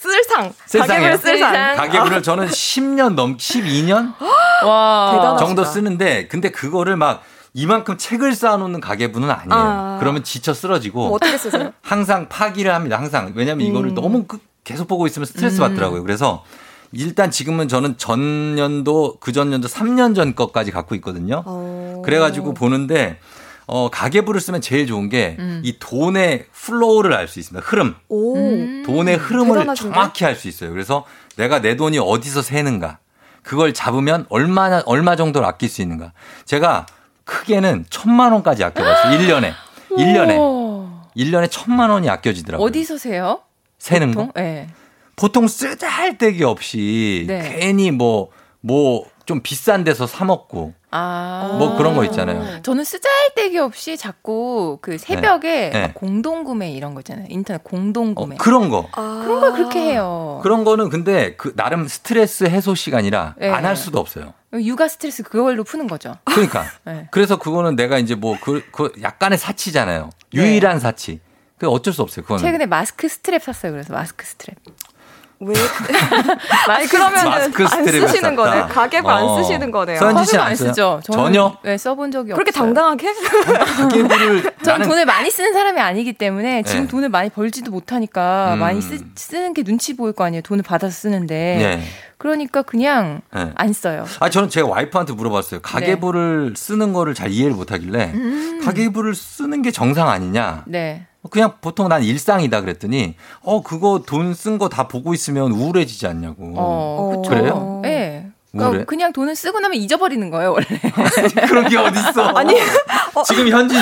Speaker 18: 쓸상. 가계부를 쓸상.
Speaker 1: 가계부를 저는 10년 넘 12년
Speaker 17: 와.
Speaker 1: 정도 쓰는데 근데 그거를 막 이만큼 책을 쌓아놓는 가계부는 아니에요.
Speaker 18: 아.
Speaker 1: 그러면 지쳐 쓰러지고
Speaker 18: 뭐 어떻게 쓰세요?
Speaker 1: 항상 파기를 합니다. 항상 왜냐하면 이거를
Speaker 18: 음.
Speaker 1: 너무 그- 계속 보고 있으면 스트레스
Speaker 18: 음.
Speaker 1: 받더라고요. 그래서 일단 지금은 저는 전년도 그 전년도 3년 전 것까지 갖고 있거든요.
Speaker 18: 어.
Speaker 1: 그래가지고 보는데 어 가계부를 쓰면 제일 좋은 게이
Speaker 18: 음.
Speaker 1: 돈의 flow를 알 수 있습니다. 흐름.
Speaker 18: 오.
Speaker 1: 돈의 흐름을
Speaker 18: 대단하신데?
Speaker 1: 정확히 알 수 있어요. 그래서 내가 내 돈이 어디서 새는가. 그걸 잡으면 얼마나, 얼마 정도를 아낄 수 있는가. 제가 크게는 천만 원까지 아껴봤어요. 1년에. 1년에.
Speaker 17: 우와.
Speaker 1: 1년에 천만 원이 아껴지더라고요.
Speaker 17: 어디서 세요?
Speaker 1: 새는
Speaker 17: 보통?
Speaker 1: 거?
Speaker 17: 네.
Speaker 1: 보통 쓰잘데기 없이
Speaker 17: 네.
Speaker 1: 괜히 뭐, 뭐 좀 비싼 데서 사 먹고
Speaker 17: 아.
Speaker 1: 뭐 그런 거 있잖아요.
Speaker 17: 저는 쓰잘데기 없이 자꾸 그 새벽에
Speaker 1: 네.
Speaker 17: 막 공동구매 이런 거 있잖아요. 인터넷 공동구매.
Speaker 1: 그런 거.
Speaker 17: 그런 걸 그렇게 해요.
Speaker 1: 그런 거는 근데 그 나름 스트레스 해소 시간이라
Speaker 17: 네.
Speaker 1: 안할 수도 없어요.
Speaker 17: 육아 스트레스 그걸로 푸는 거죠.
Speaker 1: 그러니까.
Speaker 17: 네.
Speaker 1: 그래서 그거는 내가 이제 뭐그 그 약간의 사치잖아요. 유일한 사치. 그 어쩔 수 없어요. 그거는.
Speaker 17: 최근에 마스크 스트랩 샀어요. 그래서 마스크 스트랩.
Speaker 18: 왜?
Speaker 17: 아니
Speaker 18: 그러면은
Speaker 1: 마스크
Speaker 18: 안 쓰시는. 거네. 가계부 안
Speaker 1: 어.
Speaker 18: 쓰시는 거네요.
Speaker 1: 서현진
Speaker 17: 안안
Speaker 1: 써요?
Speaker 17: 쓰죠.
Speaker 1: 전혀?
Speaker 17: 네, 써본 적이
Speaker 18: 그렇게
Speaker 17: 없어요.
Speaker 18: 당당하게?
Speaker 1: 가계부를
Speaker 17: 전
Speaker 1: 나는-
Speaker 17: 돈을 많이 쓰는 사람이 아니기 때문에 지금
Speaker 1: 네.
Speaker 17: 돈을 많이 벌지도 못하니까
Speaker 1: 음.
Speaker 17: 많이 쓰, 쓰는 게 눈치 보일 거 아니에요. 돈을 받아서 쓰는데.
Speaker 1: 네.
Speaker 17: 그러니까 그냥
Speaker 1: 네.
Speaker 17: 안 써요.
Speaker 1: 아 저는 제가 와이프한테 물어봤어요. 가계부를 쓰는 거를 잘 이해를 못 하길래
Speaker 17: 음.
Speaker 1: 가계부를 쓰는 게 정상 아니냐?
Speaker 17: 네.
Speaker 1: 그냥 보통 난 일상이다 그랬더니 어 그거 돈 쓴 거 다 보고 있으면 우울해지지 않냐고.
Speaker 17: 어, 그쵸.
Speaker 1: 그래요?
Speaker 17: 네. 그러니까 그냥 돈을 쓰고 나면 잊어버리는 거예요, 원래.
Speaker 1: 그런 게 어딨어?
Speaker 17: 아니,
Speaker 1: 지금 현진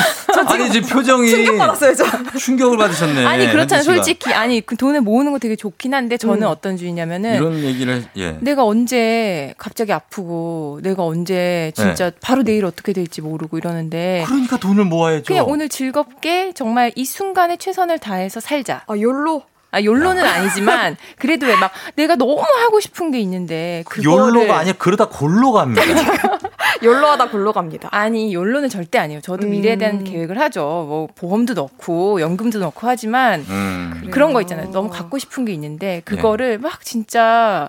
Speaker 1: 아니 지금 표정이
Speaker 18: 충격 받았어요, 저.
Speaker 1: 충격을 받으셨네.
Speaker 17: 아니 그렇잖아요. 솔직히 아니 그 돈을 모으는 거 되게 좋긴 한데 저는
Speaker 18: 음.
Speaker 17: 어떤 주의냐면은
Speaker 1: 이런 얘기를 예.
Speaker 17: 내가 언제 갑자기 아프고 내가 언제 진짜 바로 내일 어떻게 될지 모르고 이러는데
Speaker 1: 네. 그러니까 돈을 모아야죠.
Speaker 17: 그냥 오늘 즐겁게 정말 이 순간에 최선을 다해서 살자.
Speaker 18: 아, 욜로?
Speaker 17: 아, 욜로는 아니지만 그래도 왜 막 내가 너무 하고 싶은 게 있는데 그거를
Speaker 1: 욜로가 아니라 그러다 골로 갑니다.
Speaker 18: 욜로하다 골로 갑니다.
Speaker 17: 아니, 욜로는 절대 아니에요. 저도
Speaker 18: 음.
Speaker 17: 미래에 대한 계획을 하죠. 뭐 보험도 넣고 연금도 넣고 하지만
Speaker 1: 음.
Speaker 17: 그런 거 있잖아요. 너무 갖고 싶은 게 있는데 그거를 막 진짜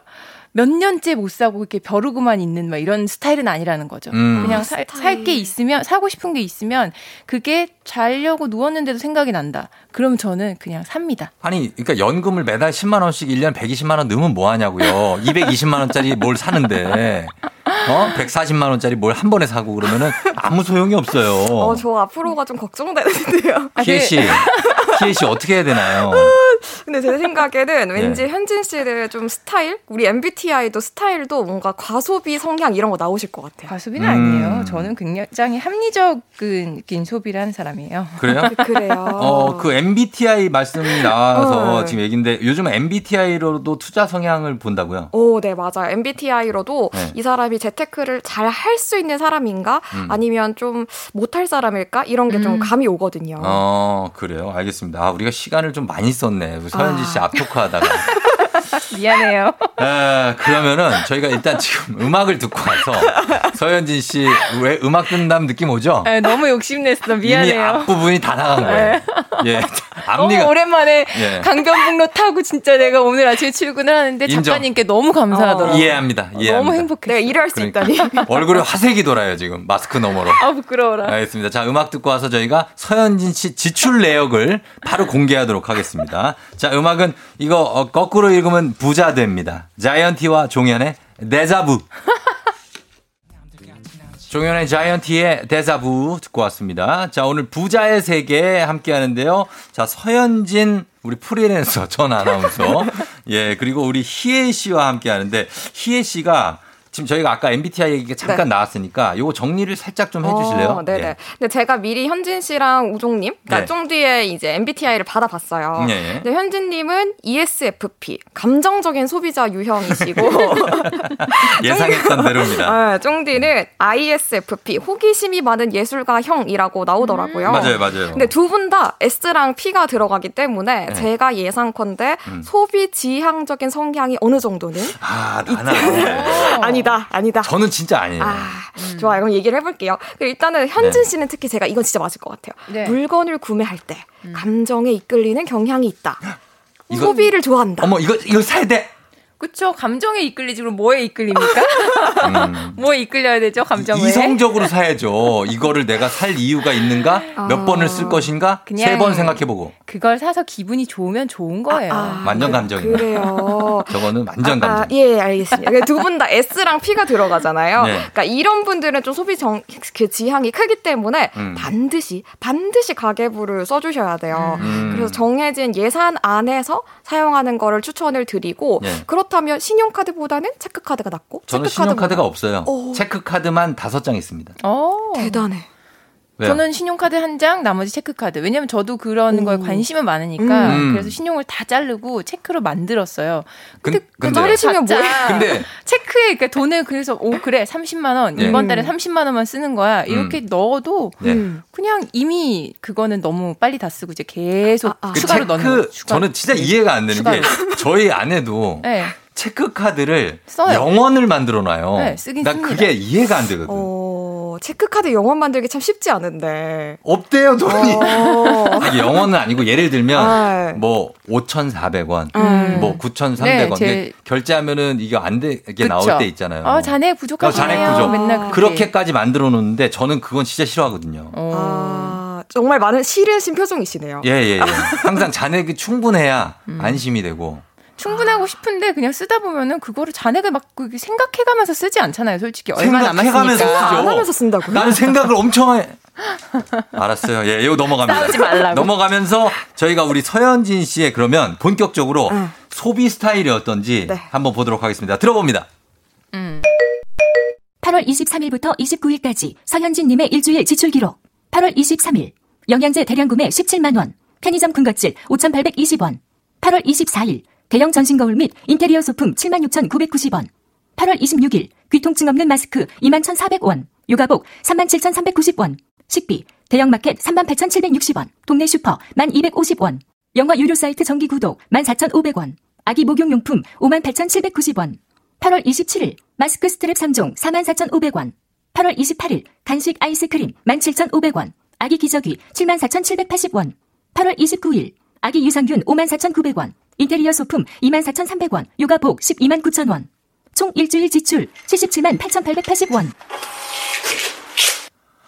Speaker 17: 몇 년째 못 사고 이렇게 벼르고만 있는 막 이런 스타일은 아니라는 거죠.
Speaker 1: 음.
Speaker 17: 그냥 살 게 있으면 사고 싶은 게 있으면 그게 자려고 누웠는데도 생각이 난다. 그럼 저는 그냥 삽니다.
Speaker 1: 아니, 그러니까 연금을 매달 10만 원씩 1년 120만 원 넣으면 뭐 하냐고요. 220만 원짜리 뭘 사는데. 어? 140만 원짜리 뭘 한 번에 사고 그러면은 아무 소용이 없어요.
Speaker 18: 어, 저 앞으로가 좀 걱정되는데요.
Speaker 1: 희애 씨. 희애 씨 어떻게 해야 되나요?
Speaker 18: 근데 제 생각에는
Speaker 1: 네.
Speaker 18: 왠지 현진 씨의 좀 스타일, 우리 MBTI도 스타일도 뭔가 과소비 성향 이런 거 나오실 것 같아요.
Speaker 17: 과소비는
Speaker 1: 음.
Speaker 17: 아니에요. 저는 굉장히 합리적인 소비를 하는 사람 이에요.
Speaker 1: 그래요?
Speaker 18: 그 래요.
Speaker 1: 어, 그 MBTI 말씀이 나와서
Speaker 18: 어.
Speaker 1: 지금 얘기인데 요즘 MBTI로도 투자 성향을 본다고요?
Speaker 18: 오, 네, 맞아요. MBTI로도
Speaker 1: 네.
Speaker 18: 이 사람이 재테크를 잘 할 수 있는 사람인가?
Speaker 1: 음.
Speaker 18: 아니면 좀 못할 사람일까? 이런 게좀
Speaker 17: 음.
Speaker 18: 감이 오거든요.
Speaker 1: 어, 그래요. 알겠습니다. 아, 우리가 시간을 좀 많이 썼네. 우리 서현지 씨 앞토크 하다가.
Speaker 17: 미안해요.
Speaker 1: 아, 그러면은 저희가 일단 지금 음악을 듣고 와서 서현진 씨 왜 음악 듣는다는 느낌 오죠?
Speaker 17: 아, 너무 욕심냈어.
Speaker 1: 이미
Speaker 17: 미안해요. 네.
Speaker 1: 앞부분이 다 나간 거예요. 예.
Speaker 17: 너무
Speaker 1: 앞니가
Speaker 17: 오랜만에
Speaker 1: 예.
Speaker 17: 강변북로 타고 진짜 내가 오늘 아침에 출근을 하는데
Speaker 1: 인정.
Speaker 17: 작가님께 너무 감사하더라고요.
Speaker 1: 이해합니다. 이해합니다.
Speaker 17: 너무 행복해.
Speaker 18: 내가 일을 할수
Speaker 1: 그러니까.
Speaker 18: 있다니.
Speaker 1: 얼굴에 화색이 돌아요, 지금. 마스크 너머로.
Speaker 17: 아 부끄러워라.
Speaker 1: 알겠습니다. 자, 음악 듣고 와서 저희가 서현진 씨 지출 내역을 바로 공개하도록 하겠습니다. 자, 음악은 이거 어, 거꾸로 읽으면 부자 됩니다. 자이언티와 종현의 데자부. 종현의 자이언티의 데자부 듣고 왔습니다. 자, 오늘 부자의 세계 함께 하는데요. 자, 서현진 우리 프리랜서 전 아나운서. 예, 그리고 우리 희애 씨와 함께 하는데 희애 씨가 지금 저희가 아까 MBTI 얘기가 잠깐
Speaker 18: 네.
Speaker 1: 나왔으니까 요거 정리를 살짝 좀 해주실래요?
Speaker 18: 어, 네네.
Speaker 1: 예.
Speaker 18: 근데 제가 미리 현진 씨랑 우종님, 그러니까
Speaker 1: 네.
Speaker 18: 쫑디의 이제 MBTI를 받아봤어요.
Speaker 1: 네.
Speaker 18: 근데 현진님은 ESFP, 감정적인 소비자 유형이시고,
Speaker 1: 예상했던 대로입니다.
Speaker 18: 네, 쫑디는 ISFP, 호기심이 많은 예술가 형이라고 나오더라고요.
Speaker 1: 맞아요, 맞아요.
Speaker 18: 근데 두 분 다 S랑 P가 들어가기 때문에
Speaker 1: 네.
Speaker 18: 제가 예상컨대
Speaker 1: 음.
Speaker 18: 소비 지향적인 성향이 어느 정도는
Speaker 1: 아, 나는
Speaker 18: 아니 다, 아니다.
Speaker 1: 저는 진짜 아니에요.
Speaker 18: 아, 좋아요. 그럼 얘기를 해볼게요. 일단은 현진
Speaker 1: 네.
Speaker 18: 씨는 특히 제가 이건 진짜 맞을 것 같아요.
Speaker 17: 네.
Speaker 18: 물건을 구매할 때 감정에 이끌리는 경향이 있다.
Speaker 1: 이거-
Speaker 18: 소비를 좋아한다.
Speaker 1: 어머, 이거, 이거 사야 돼!
Speaker 17: 그쵸. 감정에 이끌리지. 그럼 뭐에 이끌립니까?
Speaker 1: 음.
Speaker 17: 뭐에 이끌려야 되죠? 감정에.
Speaker 1: 이성적으로 사야죠. 이거를 내가 살 이유가 있는가? 몇
Speaker 18: 아.
Speaker 1: 번을 쓸 것인가?
Speaker 17: 그냥-
Speaker 1: 세번 생각해보고.
Speaker 17: 그걸 사서 기분이 좋으면 좋은 거예요.
Speaker 1: 완전 감정이네.
Speaker 18: 그래요.
Speaker 1: 저거는 완전
Speaker 18: 아,
Speaker 1: 감정.
Speaker 18: 예, 알겠습니다. 두 분 다 S랑 P가 들어가잖아요.
Speaker 1: 네.
Speaker 18: 그러니까 이런 분들은 좀 소비 정, 그 지향이 크기 때문에
Speaker 1: 음.
Speaker 18: 반드시, 반드시 가계부를 써주셔야 돼요.
Speaker 1: 음.
Speaker 18: 그래서 정해진 예산 안에서 사용하는 거를 추천을 드리고,
Speaker 1: 네.
Speaker 18: 그렇다 면 신용카드보다는 체크카드가 낫고,
Speaker 1: 저는 신용카드가 없어요.
Speaker 18: 오.
Speaker 1: 체크카드만 다섯 장 있습니다.
Speaker 17: 어.
Speaker 18: 대단해.
Speaker 1: 왜요?
Speaker 17: 저는 신용카드 한 장, 나머지 체크카드. 왜냐면 저도 그런 거에 관심은 많으니까.
Speaker 1: 음.
Speaker 17: 그래서 신용을 다 자르고 체크로 만들었어요.
Speaker 1: 근데,
Speaker 17: 자르시면 뭐야?
Speaker 1: 근데
Speaker 17: 체크에 그러니까 돈을 그래서 오 그래 30만 원
Speaker 1: 네.
Speaker 17: 이번 달에 30만 원만 쓰는 거야 이렇게 넣어도
Speaker 1: 네.
Speaker 17: 그냥 이미 그거는 너무 빨리 다 쓰고 이제 계속
Speaker 1: 그
Speaker 17: 추가로 넣는
Speaker 1: 체크
Speaker 17: 거 추가.
Speaker 1: 저는 진짜 이해가 안 되는 게
Speaker 17: 추가로.
Speaker 1: 저희 아내도
Speaker 17: 네.
Speaker 1: 체크 카드를
Speaker 18: 써요.
Speaker 1: 영원을 만들어 놔요.
Speaker 18: 네, 쓰긴
Speaker 1: 난
Speaker 18: 씁니다.
Speaker 1: 그게 이해가 안 되거든.
Speaker 18: 어, 체크카드 영원 만들기 참 쉽지 않은데.
Speaker 1: 없대요 돈이.
Speaker 18: 어.
Speaker 1: 아니, 영원은 아니고 예를 들면
Speaker 18: 아.
Speaker 1: 뭐 5,400원,
Speaker 17: 음.
Speaker 1: 뭐 9,300원
Speaker 17: 네, 제-
Speaker 1: 결제하면은 이게 안 되게
Speaker 17: 그쵸.
Speaker 1: 나올 때 있잖아요.
Speaker 17: 아 자네 부족하시네요.
Speaker 1: 잔액 부족.
Speaker 17: 맨날 그렇게.
Speaker 1: 그렇게까지 만들어 놓는데 저는 그건 진짜 싫어하거든요.
Speaker 18: 아, 정말 많은 싫으신 표정이시네요.
Speaker 1: 예, 예, 예. 항상 잔액이 충분해야
Speaker 17: 음.
Speaker 1: 안심이 되고.
Speaker 17: 충분하고 싶은데 그냥 쓰다 보면은 그거를 잔액을 막 생각해가면서 쓰지 않잖아요. 솔직히 얼마
Speaker 1: 생각해가면서
Speaker 17: 남았으니까.
Speaker 1: 쓰죠. 나는 생각을 엄청 해. 알았어요. 예, 이거 넘어갑니다.
Speaker 17: 싸우지 말라고.
Speaker 1: 넘어가면서 저희가 우리 서현진 씨의 그러면 본격적으로 소비 스타일이 어떤지 한번 보도록 하겠습니다. 들어봅니다.
Speaker 5: 8월 23일부터 29일까지 서현진님의 일주일 지출 기록. 8월 23일 영양제 대량 구매 17만 원, 편의점 군것질 5,820원. 8월 24일 대형 전신 거울 및 인테리어 소품 76,990원. 8월 26일 귀통증 없는 마스크 21,400원, 육아복 37,390원. 식비 대형 마켓 38,760원, 동네 슈퍼 1,250원. 영화 유료 사이트 정기 구독 14,500원. 아기 목욕용품 58,790원. 8월 27일 마스크 스트랩 3종 44,500원. 8월 28일 간식 아이스크림 17,500원. 아기 기저귀 74,780원. 8월 29일 아기 유산균 54,900원. 인테리어 소품 24,300원. 육아복 129,000원. 총 일주일 지출 77만 8,880원.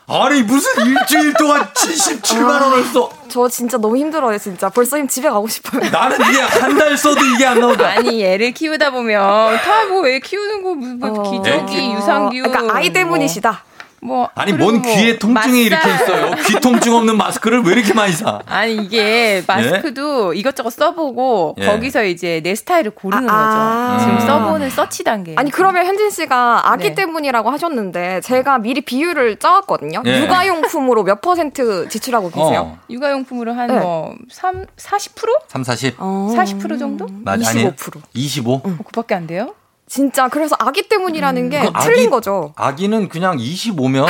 Speaker 1: 아니 무슨 일주일 동안 77만 원을 써?
Speaker 18: 저 진짜 너무 힘들어요, 진짜. 벌써 힘 집에 가고 싶어요.
Speaker 1: 나는 이게 한 달 써도 이게 안 나온다.
Speaker 17: 아니 애를 키우다 보면 다 뭐 애 키우는 거 무슨 뭐 기저귀
Speaker 1: 애
Speaker 17: 유산균
Speaker 18: 그러니까 아이 때문이시다.
Speaker 17: 뭐
Speaker 1: 아니
Speaker 17: 그리고 뭔뭐
Speaker 1: 귀에 통증이 이렇게
Speaker 17: 마살.
Speaker 1: 있어요? 귀 통증 없는 마스크를 왜 이렇게 많이 사?
Speaker 17: 아니 이게 마스크도 이것저것 써보고
Speaker 1: 예.
Speaker 17: 거기서 이제 내 스타일을 고르는
Speaker 18: 아.
Speaker 17: 거죠. 지금
Speaker 1: 음.
Speaker 17: 써보는 서치 단계.
Speaker 18: 아니 그러면 현진 씨가 아기
Speaker 17: 네.
Speaker 18: 때문이라고 하셨는데 제가 미리 비율을 짜왔거든요.
Speaker 17: 예.
Speaker 18: 육아용품으로 몇 퍼센트 지출하고 계세요?
Speaker 1: 어.
Speaker 17: 육아용품으로 한
Speaker 18: 네.
Speaker 17: 뭐 3, 40%?
Speaker 1: 3, 40?
Speaker 18: 어.
Speaker 17: 40% 정도?
Speaker 1: 맞, 아니에요? 25?
Speaker 17: 그밖에 안 돼요?
Speaker 18: 진짜 그래서 아기 때문이라는
Speaker 1: 게그 아기-
Speaker 18: 틀린 거죠.
Speaker 1: 아기는 그냥 25면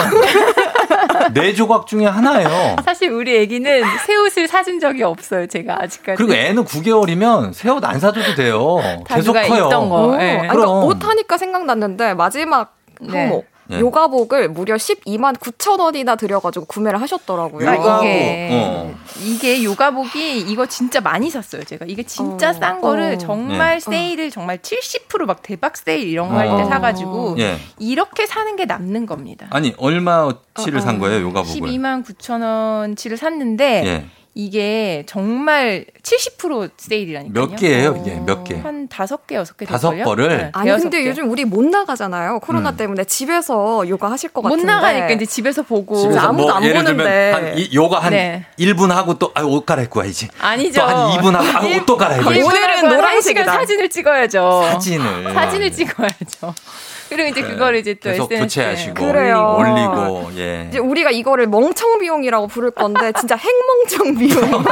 Speaker 1: 네 조각 중에 하나예요.
Speaker 17: 사실 우리 애기는 새 옷을 사준 적이 없어요. 제가 아직까지.
Speaker 1: 그리고 애는 9개월이면 새 옷 안 사줘도 돼요.
Speaker 17: 다
Speaker 1: 계속 커요.
Speaker 17: 입던 거.
Speaker 18: 어,
Speaker 17: 예.
Speaker 18: 아니, 그러니까. 옷 하니까 생각났는데 마지막
Speaker 17: 네.
Speaker 18: 항목
Speaker 1: 네.
Speaker 18: 요가복을 무려 12만 9천 원이나 들여가지고 구매를 하셨더라고요.
Speaker 17: 아, 이게
Speaker 1: 어.
Speaker 17: 이게 요가복이 이거 진짜 많이 샀어요. 제가 이게 진짜
Speaker 18: 어.
Speaker 17: 싼 거를
Speaker 18: 어.
Speaker 17: 정말
Speaker 1: 네.
Speaker 17: 세일을 정말 70%막 대박 세일 이런 거 할때
Speaker 1: 어.
Speaker 17: 사가지고
Speaker 1: 예.
Speaker 17: 이렇게 사는 게 남는 겁니다.
Speaker 1: 아니 얼마치를 산 거예요 요가복을?
Speaker 17: 12만 9천 원치를 샀는데
Speaker 1: 예.
Speaker 17: 이게 정말 70% 세일이라니까요.
Speaker 1: 몇 개예요 이게 몇 개?
Speaker 17: 한 다섯 개 여섯 개
Speaker 1: 다섯? 거를?
Speaker 17: 네,
Speaker 18: 아니 근데
Speaker 17: 개.
Speaker 18: 요즘 우리 못 나가잖아요. 코로나
Speaker 1: 음.
Speaker 18: 때문에 집에서 요가 하실 것
Speaker 17: 못
Speaker 18: 같은데
Speaker 17: 나가니까 이제 집에서 보고
Speaker 1: 집에서
Speaker 18: 아무도
Speaker 1: 뭐
Speaker 18: 안
Speaker 1: 예를
Speaker 18: 보는데.
Speaker 1: 들면 한 이, 요가 한
Speaker 17: 네.
Speaker 1: 1분 하고 또 아, 옷 갈아입고 와야지.
Speaker 17: 아니죠.
Speaker 1: 또 한 2분 하고 아, 옷또 갈아입고 와야지.
Speaker 18: 오늘은 노란색이다.
Speaker 17: 시간 사진을 찍어야죠.
Speaker 1: 사진을.
Speaker 17: 사진을 찍어야죠. 그리고 이제
Speaker 1: 네.
Speaker 17: 그거를 이제 또
Speaker 1: 계속
Speaker 17: SNS에
Speaker 1: 부채하시고
Speaker 18: 그래요.
Speaker 1: 올리고 예.
Speaker 18: 이제 우리가 이거를 멍청 비용이라고 부를 건데 진짜 핵멍청 비용.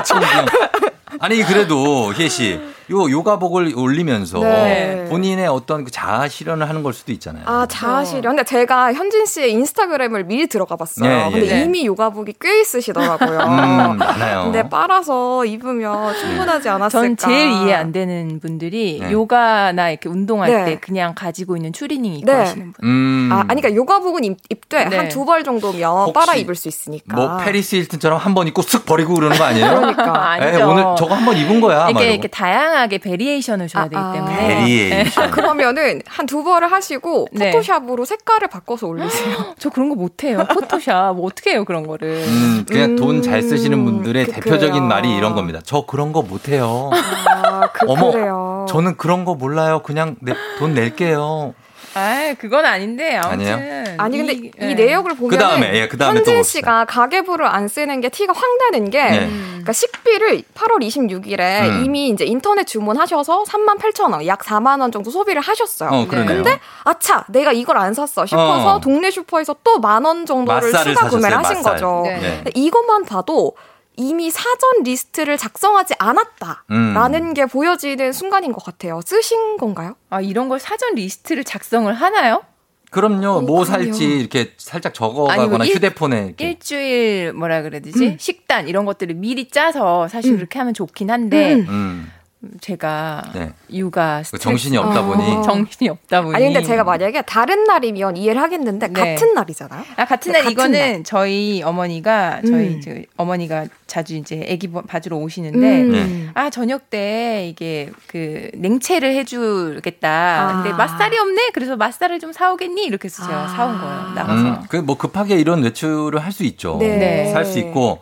Speaker 1: 아니 그래도 희애 씨, 요 요가복을 올리면서
Speaker 18: 네.
Speaker 1: 본인의 어떤 그 자아 실현을 하는 걸 수도 있잖아요.
Speaker 18: 아, 자아 실현. 근데 제가 현진 씨의 인스타그램을 미리 들어가 봤어요.
Speaker 1: 예, 예.
Speaker 18: 근데
Speaker 1: 네.
Speaker 18: 이미 요가복이 꽤 있으시더라고요.
Speaker 1: 음, 많아요.
Speaker 18: 근데 빨아서 입으면 충분하지 않았을까.
Speaker 17: 전 제일 이해 안 되는 분들이
Speaker 1: 네.
Speaker 17: 요가나 이렇게 운동할
Speaker 18: 네.
Speaker 17: 때 그냥 가지고 있는 추리닝 입고
Speaker 18: 네.
Speaker 17: 하시는 분.
Speaker 1: 음.
Speaker 18: 아, 아니, 그러니까 요가복은 입, 입되
Speaker 17: 네.
Speaker 18: 한두 벌 정도면 빨아 입을 수 있으니까.
Speaker 1: 뭐 패리스 힐튼처럼 한 번 입고 쓱 버리고 그러는 거 아니에요?
Speaker 18: 그러니까.
Speaker 1: 에,
Speaker 17: 아니죠.
Speaker 1: 오늘 저거 한번 입은 거야. 막
Speaker 17: 이렇게. 이렇게 다양하게 variation을 줘야 되기 때문에.
Speaker 1: variation.
Speaker 18: 아, 그러면은 한두 벌을 하시고
Speaker 17: 네.
Speaker 18: 포토샵으로 색깔을 바꿔서 올리세요.
Speaker 17: 저 그런 거 못해요. 포토샵. 뭐 어떻게 해요, 그런 거를.
Speaker 1: 음, 그냥 돈잘 쓰시는 분들의
Speaker 18: 그-
Speaker 1: 대표적인
Speaker 18: 그래요.
Speaker 1: 말이 이런 겁니다. 저 그런 거 못해요.
Speaker 18: 아, 그,
Speaker 1: 어머,
Speaker 18: 그래요.
Speaker 1: 저는 그런 거 몰라요. 그냥 내, 돈 낼게요.
Speaker 17: 아, 그건 아닌데 아무튼
Speaker 1: 아니에요?
Speaker 18: 아니 근데
Speaker 17: 이,
Speaker 18: 이,
Speaker 17: 예.
Speaker 18: 내역을 보면
Speaker 1: 그다음에, 예, 그다음에 또
Speaker 18: 현진. 씨가 가계부를 안 쓰는 게 티가 확 나는 게
Speaker 1: 네.
Speaker 18: 그러니까 식비를 8월 26일에
Speaker 1: 음.
Speaker 18: 이미 이제 인터넷 주문하셔서 3만 8천 원, 약 4만 원 정도 소비를 하셨어요.
Speaker 1: 어, 그러네요.
Speaker 18: 근데 아차, 내가 이걸 안 샀어 싶어서
Speaker 1: 어.
Speaker 18: 동네 슈퍼에서 또 만 원 정도를 추가 구매를 하신
Speaker 1: 맛살.
Speaker 18: 거죠.
Speaker 1: 네.
Speaker 18: 근데 이것만 봐도 이미 사전 리스트를 작성하지 않았다라는
Speaker 1: 음.
Speaker 18: 게 보여지는 순간인 것 같아요. 쓰신 건가요?
Speaker 17: 아, 이런 걸 사전 리스트를 작성을 하나요?
Speaker 1: 그럼요. 뭐
Speaker 18: 그럼요.
Speaker 1: 살지 이렇게 살짝
Speaker 17: 아니고
Speaker 1: 적어가거나
Speaker 17: 일-
Speaker 1: 휴대폰에 이렇게.
Speaker 17: 일주일 뭐라 그래야 되지? 식단 이런 것들을 미리 짜서 사실 그렇게 하면 좋긴 한데
Speaker 1: 음.
Speaker 17: 제가
Speaker 1: 네.
Speaker 17: 육아
Speaker 1: 그
Speaker 17: 스트레스
Speaker 1: 정신이 없다 보니.
Speaker 17: 정신이 없다 보니
Speaker 18: 아니 근데 제가 만약에 다른 날이면 이해를 하겠는데
Speaker 17: 네.
Speaker 18: 같은 날이잖아요.
Speaker 17: 아, 같은
Speaker 18: 네,
Speaker 17: 날
Speaker 18: 같은
Speaker 17: 이거는
Speaker 18: 날.
Speaker 17: 저희 어머니가 저희
Speaker 18: 음.
Speaker 17: 이제 어머니가 자주 이제 아기 봐- 봐주러 오시는데
Speaker 18: 음.
Speaker 1: 네.
Speaker 17: 아 저녁 때 이게 그 냉채를 해주겠다.
Speaker 18: 아.
Speaker 17: 근데 맛살이 없네. 그래서 맛살을 좀 사오겠니? 이렇게 해서 제가 사온 거예요. 나가서.
Speaker 1: 음, 그뭐 급하게 이런 외출을 할 수 있죠.
Speaker 17: 네.
Speaker 1: 살수 있고.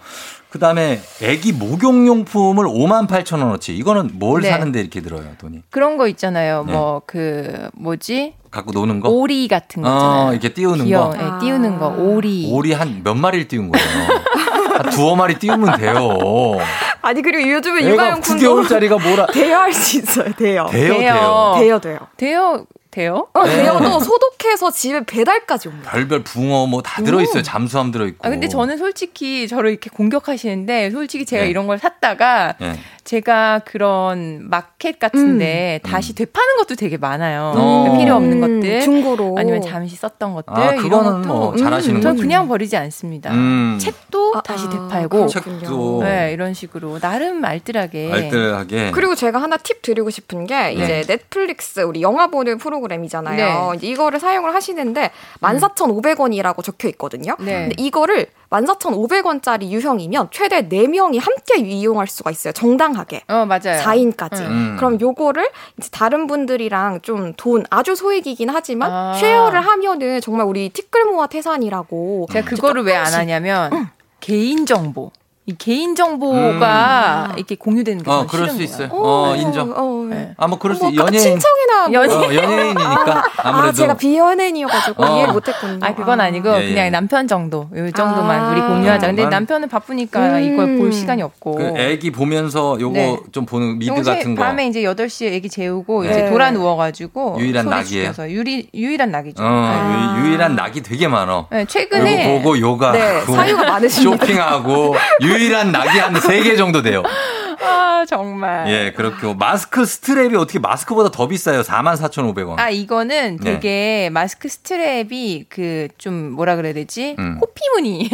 Speaker 1: 그 다음에 애기 목욕 용품을 5만 8천 원어치. 이거는 뭘
Speaker 17: 네.
Speaker 1: 사는데 이렇게 들어요, 돈이?
Speaker 17: 그런 거 있잖아요.
Speaker 1: 네.
Speaker 17: 뭐그 뭐지?
Speaker 1: 갖고 노는 거?
Speaker 17: 오리 같은 거.
Speaker 1: 어, 이렇게 띄우는
Speaker 17: 귀여워.
Speaker 1: 거?
Speaker 17: 네, 띄우는 거. 오리.
Speaker 1: 오리 한 몇 마리를 띄운 거예요? 한 두어 마리 띄우면 돼요.
Speaker 18: 아니 그리고 요즘은
Speaker 1: 애가
Speaker 18: 육아용품도
Speaker 1: 9개월짜리가 뭐라.
Speaker 18: 대여할 수 있어요. 대여.
Speaker 1: 돼요, 돼요.
Speaker 18: 대여 돼요.
Speaker 17: 대여 돼요?
Speaker 18: 어,
Speaker 1: 네.
Speaker 18: 대여도 소독해서 집에 배달까지 옵니다.
Speaker 1: 별별 붕어 뭐 다 들어있어요.
Speaker 17: 오.
Speaker 1: 잠수함 들어있고.
Speaker 17: 아 근데 저는 솔직히 저를 이렇게 공격하시는데 솔직히 제가
Speaker 1: 네.
Speaker 17: 이런 걸 샀다가
Speaker 1: 예.
Speaker 17: 제가 그런 마켓 같은데
Speaker 1: 음.
Speaker 17: 다시 되파는 것도 되게 많아요.
Speaker 1: 어.
Speaker 17: 그러니까 필요 없는
Speaker 18: 음,
Speaker 17: 것들
Speaker 18: 중고로.
Speaker 17: 아니면 잠시 썼던 것들
Speaker 1: 아,
Speaker 17: 이런
Speaker 1: 그거는
Speaker 17: 것도
Speaker 1: 뭐 잘하시는
Speaker 17: 전
Speaker 1: 거죠.
Speaker 17: 그냥 버리지 않습니다.
Speaker 1: 음.
Speaker 17: 책도 다시 되팔고
Speaker 1: 책도
Speaker 17: 네, 이런 식으로 나름 알뜰하게
Speaker 1: 알뜰하게.
Speaker 18: 그리고 제가 하나 팁 드리고 싶은 게 이제 넷플릭스 우리 영화 보는 프로 그램이잖아요.
Speaker 17: 네.
Speaker 18: 이제 이거를 사용을 하시는데 14,500원이라고 적혀 있거든요.
Speaker 17: 네.
Speaker 18: 근데 이거를 14,500원짜리 유형이면 최대 4명이 함께 이용할 수가 있어요. 정당하게.
Speaker 17: 어 맞아요.
Speaker 18: 4인까지.
Speaker 1: 음.
Speaker 18: 그럼 요거를 이제 다른 분들이랑 좀 돈 아주 소액이긴 하지만
Speaker 17: 아.
Speaker 18: 쉐어를 하면은 정말 우리 티끌 모아 태산이라고
Speaker 17: 제가 그거를 왜 안 하냐면 개인 정보. 이 개인 정보가 이렇게 공유되는 게
Speaker 1: 어, 그럴 수
Speaker 17: 거예요.
Speaker 1: 있어요. 어, 인정.
Speaker 18: 네.
Speaker 1: 아, 뭐 그럴 수뭐있 연예인.
Speaker 18: 친척이나
Speaker 17: 연예인.
Speaker 1: 어, 연예인 이니까 아무래도.
Speaker 18: 아, 제가 비연예인이어가지고
Speaker 1: 어.
Speaker 18: 이해를 못했군요.
Speaker 17: 아 그건 아니고
Speaker 1: 예, 예.
Speaker 17: 그냥 남편 정도 요 정도만
Speaker 18: 아.
Speaker 17: 우리 공유하자. 근데
Speaker 1: 만-
Speaker 17: 남편은 바쁘니까
Speaker 18: 음.
Speaker 17: 이걸 볼 시간이 없고.
Speaker 1: 그 애기 보면서 요거
Speaker 17: 네.
Speaker 1: 좀 보는 미드 같은 거.
Speaker 17: 밤에 이제 8 시에 애기 재우고
Speaker 1: 네.
Speaker 17: 이제 돌아 누워가지고
Speaker 1: 유일한 낙이에요?
Speaker 17: 유리, 유일한 낙이죠.
Speaker 1: 어, 유, 유일한 낙이 되게 많어.
Speaker 17: 네, 최근에
Speaker 1: 요거 보고 요가
Speaker 18: 네, 사유가 많으십니다.
Speaker 1: 쇼핑하고 유일한 낙이 한세개 정도 돼요.
Speaker 17: 아 정말.
Speaker 1: 예, 그렇고 마스크 스트랩이 어떻게 마스크보다 더 비싸요? 44,500원.
Speaker 17: 아 이거는
Speaker 1: 네.
Speaker 17: 되게 마스크 스트랩이 그 좀 뭐라 그래야 되지?
Speaker 1: 음.
Speaker 17: 호피무늬.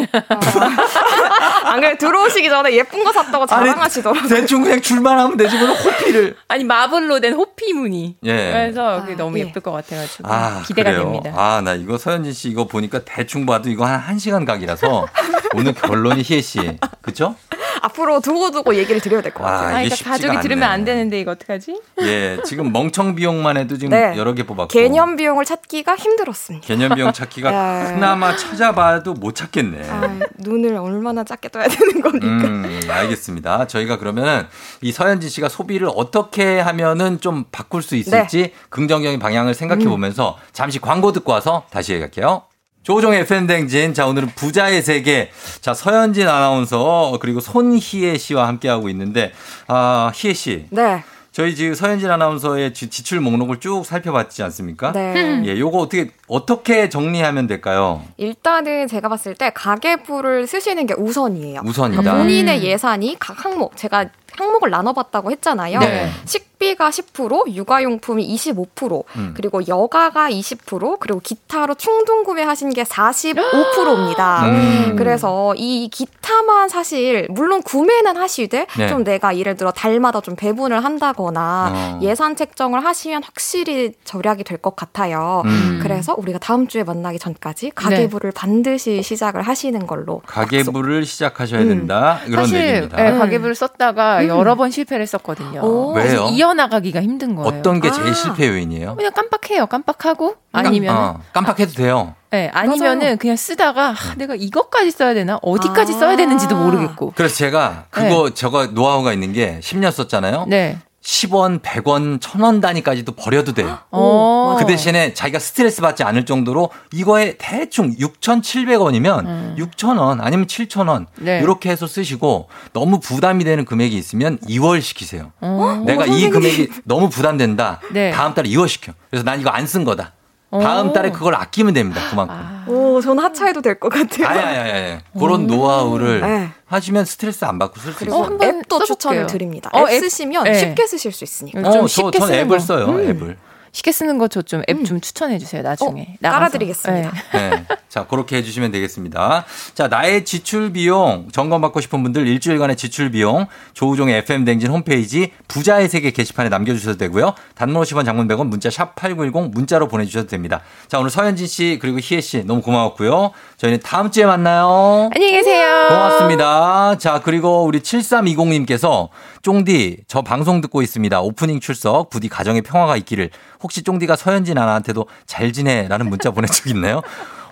Speaker 18: 안 그래 들어오시기 전에 예쁜 거 샀다고 자랑하시더라고요.
Speaker 1: 대충 그냥 줄만 하면 되지 뭐 호피를.
Speaker 17: 아니 마블로 된 호피무늬.
Speaker 1: 예.
Speaker 17: 그래서 그게 너무
Speaker 18: 예.
Speaker 17: 예쁠 것 같아가지고
Speaker 1: 아,
Speaker 17: 기대가
Speaker 1: 그래요?
Speaker 17: 됩니다.
Speaker 1: 아, 나 이거 서현진 씨 이거 보니까 대충 봐도 이거 한 1시간 각이라서 오늘 결론이 희애 씨. 그쵸?
Speaker 18: 앞으로 두고두고 얘기를 드려야 될것
Speaker 1: 아,
Speaker 18: 같아요.
Speaker 17: 아,
Speaker 1: 이게
Speaker 17: 그러니까 가족이 들으면
Speaker 1: 않네.
Speaker 17: 안 되는데 이거 어떡하지?
Speaker 1: 예, 지금 멍청 비용만 해도 지금
Speaker 18: 네.
Speaker 1: 여러 개 뽑았고.
Speaker 18: 개념 비용을 찾기가 힘들었습니다.
Speaker 1: 개념 비용 찾기가
Speaker 18: 네.
Speaker 1: 그나마 찾아봐도 못 찾겠네.
Speaker 18: 아, 눈을 얼마나 작게 떠야 되는 겁니까?
Speaker 1: 음, 알겠습니다. 저희가 그러면은 이 서현진 씨가 소비를 어떻게 하면은 좀 바꿀 수 있을지
Speaker 18: 네.
Speaker 1: 긍정적인 방향을 생각해
Speaker 18: 음.
Speaker 1: 보면서 잠시 광고 듣고 와서 다시 얘기할게요. 조종의 FM댕진. 자, 오늘은 부자의 세계. 자, 서현진 아나운서, 그리고 손희애 씨와 함께하고 있는데, 아, 희애 씨.
Speaker 18: 네.
Speaker 1: 저희 지금 서현진 아나운서의 지- 지출 목록을 쭉 살펴봤지 않습니까?
Speaker 18: 네.
Speaker 1: 예, 요거 어떻게, 어떻게 정리하면 될까요?
Speaker 18: 일단은 제가 봤을 때 가계부를 쓰시는 게 우선이에요.
Speaker 1: 우선이다.
Speaker 18: 그러니까 본인의
Speaker 1: 음.
Speaker 18: 예산이 각 항목, 제가 항목을 나눠봤다고 했잖아요.
Speaker 1: 네.
Speaker 18: 식 비가 10%, 육아용품이 25%,
Speaker 1: 음.
Speaker 18: 그리고 여가가 20%, 그리고 기타로 충동 구매하신 게 45%입니다.
Speaker 1: 음.
Speaker 18: 그래서 이 기타만 사실 물론 구매는 하시되
Speaker 1: 네.
Speaker 18: 좀 내가 예를 들어 달마다 좀 배분을 한다거나
Speaker 1: 어.
Speaker 18: 예산 책정을 하시면 확실히 절약이 될 것 같아요.
Speaker 1: 음.
Speaker 18: 그래서 우리가 다음 주에 만나기 전까지 가계부를 반드시 시작을 하시는 걸로
Speaker 1: 가계부를 시작하셔야
Speaker 18: 음.
Speaker 1: 된다. 이런
Speaker 17: 사실
Speaker 1: 얘기입니다.
Speaker 17: 예, 가계부를 썼다가
Speaker 18: 음.
Speaker 17: 여러 번 실패를 했었거든요.
Speaker 18: 오.
Speaker 1: 왜요?
Speaker 17: 이어나가기가 힘든 거예요.
Speaker 1: 어떤 게 제일
Speaker 18: 아.
Speaker 1: 실패 요인이에요?
Speaker 17: 그냥 깜빡해요. 깜빡하고 아니면
Speaker 1: 어, 깜빡해도 돼요.
Speaker 17: 네, 아니면은
Speaker 18: 맞아요.
Speaker 17: 그냥 쓰다가 아, 내가 이것까지 써야 되나 어디까지 써야 되는지도 모르겠고.
Speaker 1: 그래서 제가 그거 저거 노하우가 있는 게 10년 썼잖아요.
Speaker 17: 네.
Speaker 1: 10원, 100원, 1000원 단위까지도 버려도 돼요.
Speaker 17: 어.
Speaker 1: 그 대신에 자기가 스트레스 받지 않을 정도로 이거에 대충 6,700원이면 6,000원 아니면 7,000원
Speaker 17: 네.
Speaker 1: 이렇게 해서 쓰시고 너무 부담이 되는 금액이 있으면 2월 시키세요.
Speaker 17: 어.
Speaker 1: 내가
Speaker 17: 어,
Speaker 1: 이. 금액이 너무 부담된다.
Speaker 17: 네.
Speaker 1: 다음 달에 2월 시켜. 그래서 난 이거 안 쓴 거다. 다음
Speaker 18: 어.
Speaker 1: 달에 그걸 아끼면 됩니다. 그만큼.
Speaker 18: 오, 저는 하차해도 될 것 같아요.
Speaker 1: 아니, 아니, 아니. 그런 노하우를
Speaker 18: 네.
Speaker 1: 하시면 스트레스 안 받고 쓸 수 있어요.
Speaker 18: 앱도 추천을 드립니다.
Speaker 17: 어,
Speaker 18: 앱
Speaker 17: 앱.
Speaker 18: 쓰시면
Speaker 17: 네.
Speaker 18: 쉽게 쓰실 수 있으니까.
Speaker 1: 어, 저, 전 앱을 써요,
Speaker 17: 음.
Speaker 1: 앱을.
Speaker 17: 쉽게 쓰는 거 저 좀앱좀 추천해 주세요 나중에.
Speaker 18: 어. 깔아드리겠습니다.
Speaker 17: 네.
Speaker 1: 네. 자, 그렇게 해주시면 되겠습니다. 자, 나의 지출 비용 점검 받고 싶은 분들 일주일간의 지출 비용 조우종의 FM 댕진 홈페이지 부자의 세계 게시판에 남겨주셔도 되고요. 단문 50원 장문 100원 문자 샵 8910 문자로 보내주셔도 됩니다. 자, 오늘 서현진 씨 그리고 희애 씨 너무 고마웠고요. 저희는 다음 주에 만나요.
Speaker 17: 안녕히 계세요.
Speaker 1: 고맙습니다. 자, 그리고 우리 7320님께서 쫑디, 저 방송 듣고 있습니다. 오프닝 출석, 부디 가정에 평화가 있기를. 혹시 쫑디가 서현진 아나한테도 잘 지내? 라는 문자 보낸 적 있나요?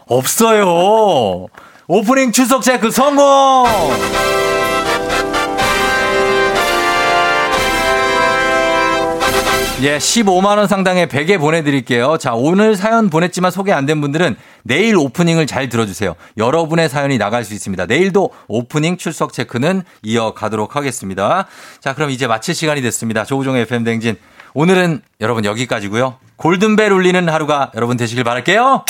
Speaker 1: 없어요. 오프닝 출석 체크 성공! 예, 15만원 상당의 베개 보내드릴게요. 자, 오늘 사연 보냈지만 소개 안 된 분들은 내일 오프닝을 잘 들어주세요. 여러분의 사연이 나갈 수 있습니다. 내일도 오프닝 출석 체크는 이어가도록 하겠습니다. 자, 그럼 이제 마칠 시간이 됐습니다. 조우종의 FM댕진. 오늘은 여러분 여기까지고요 골든벨 울리는 하루가 여러분 되시길 바랄게요.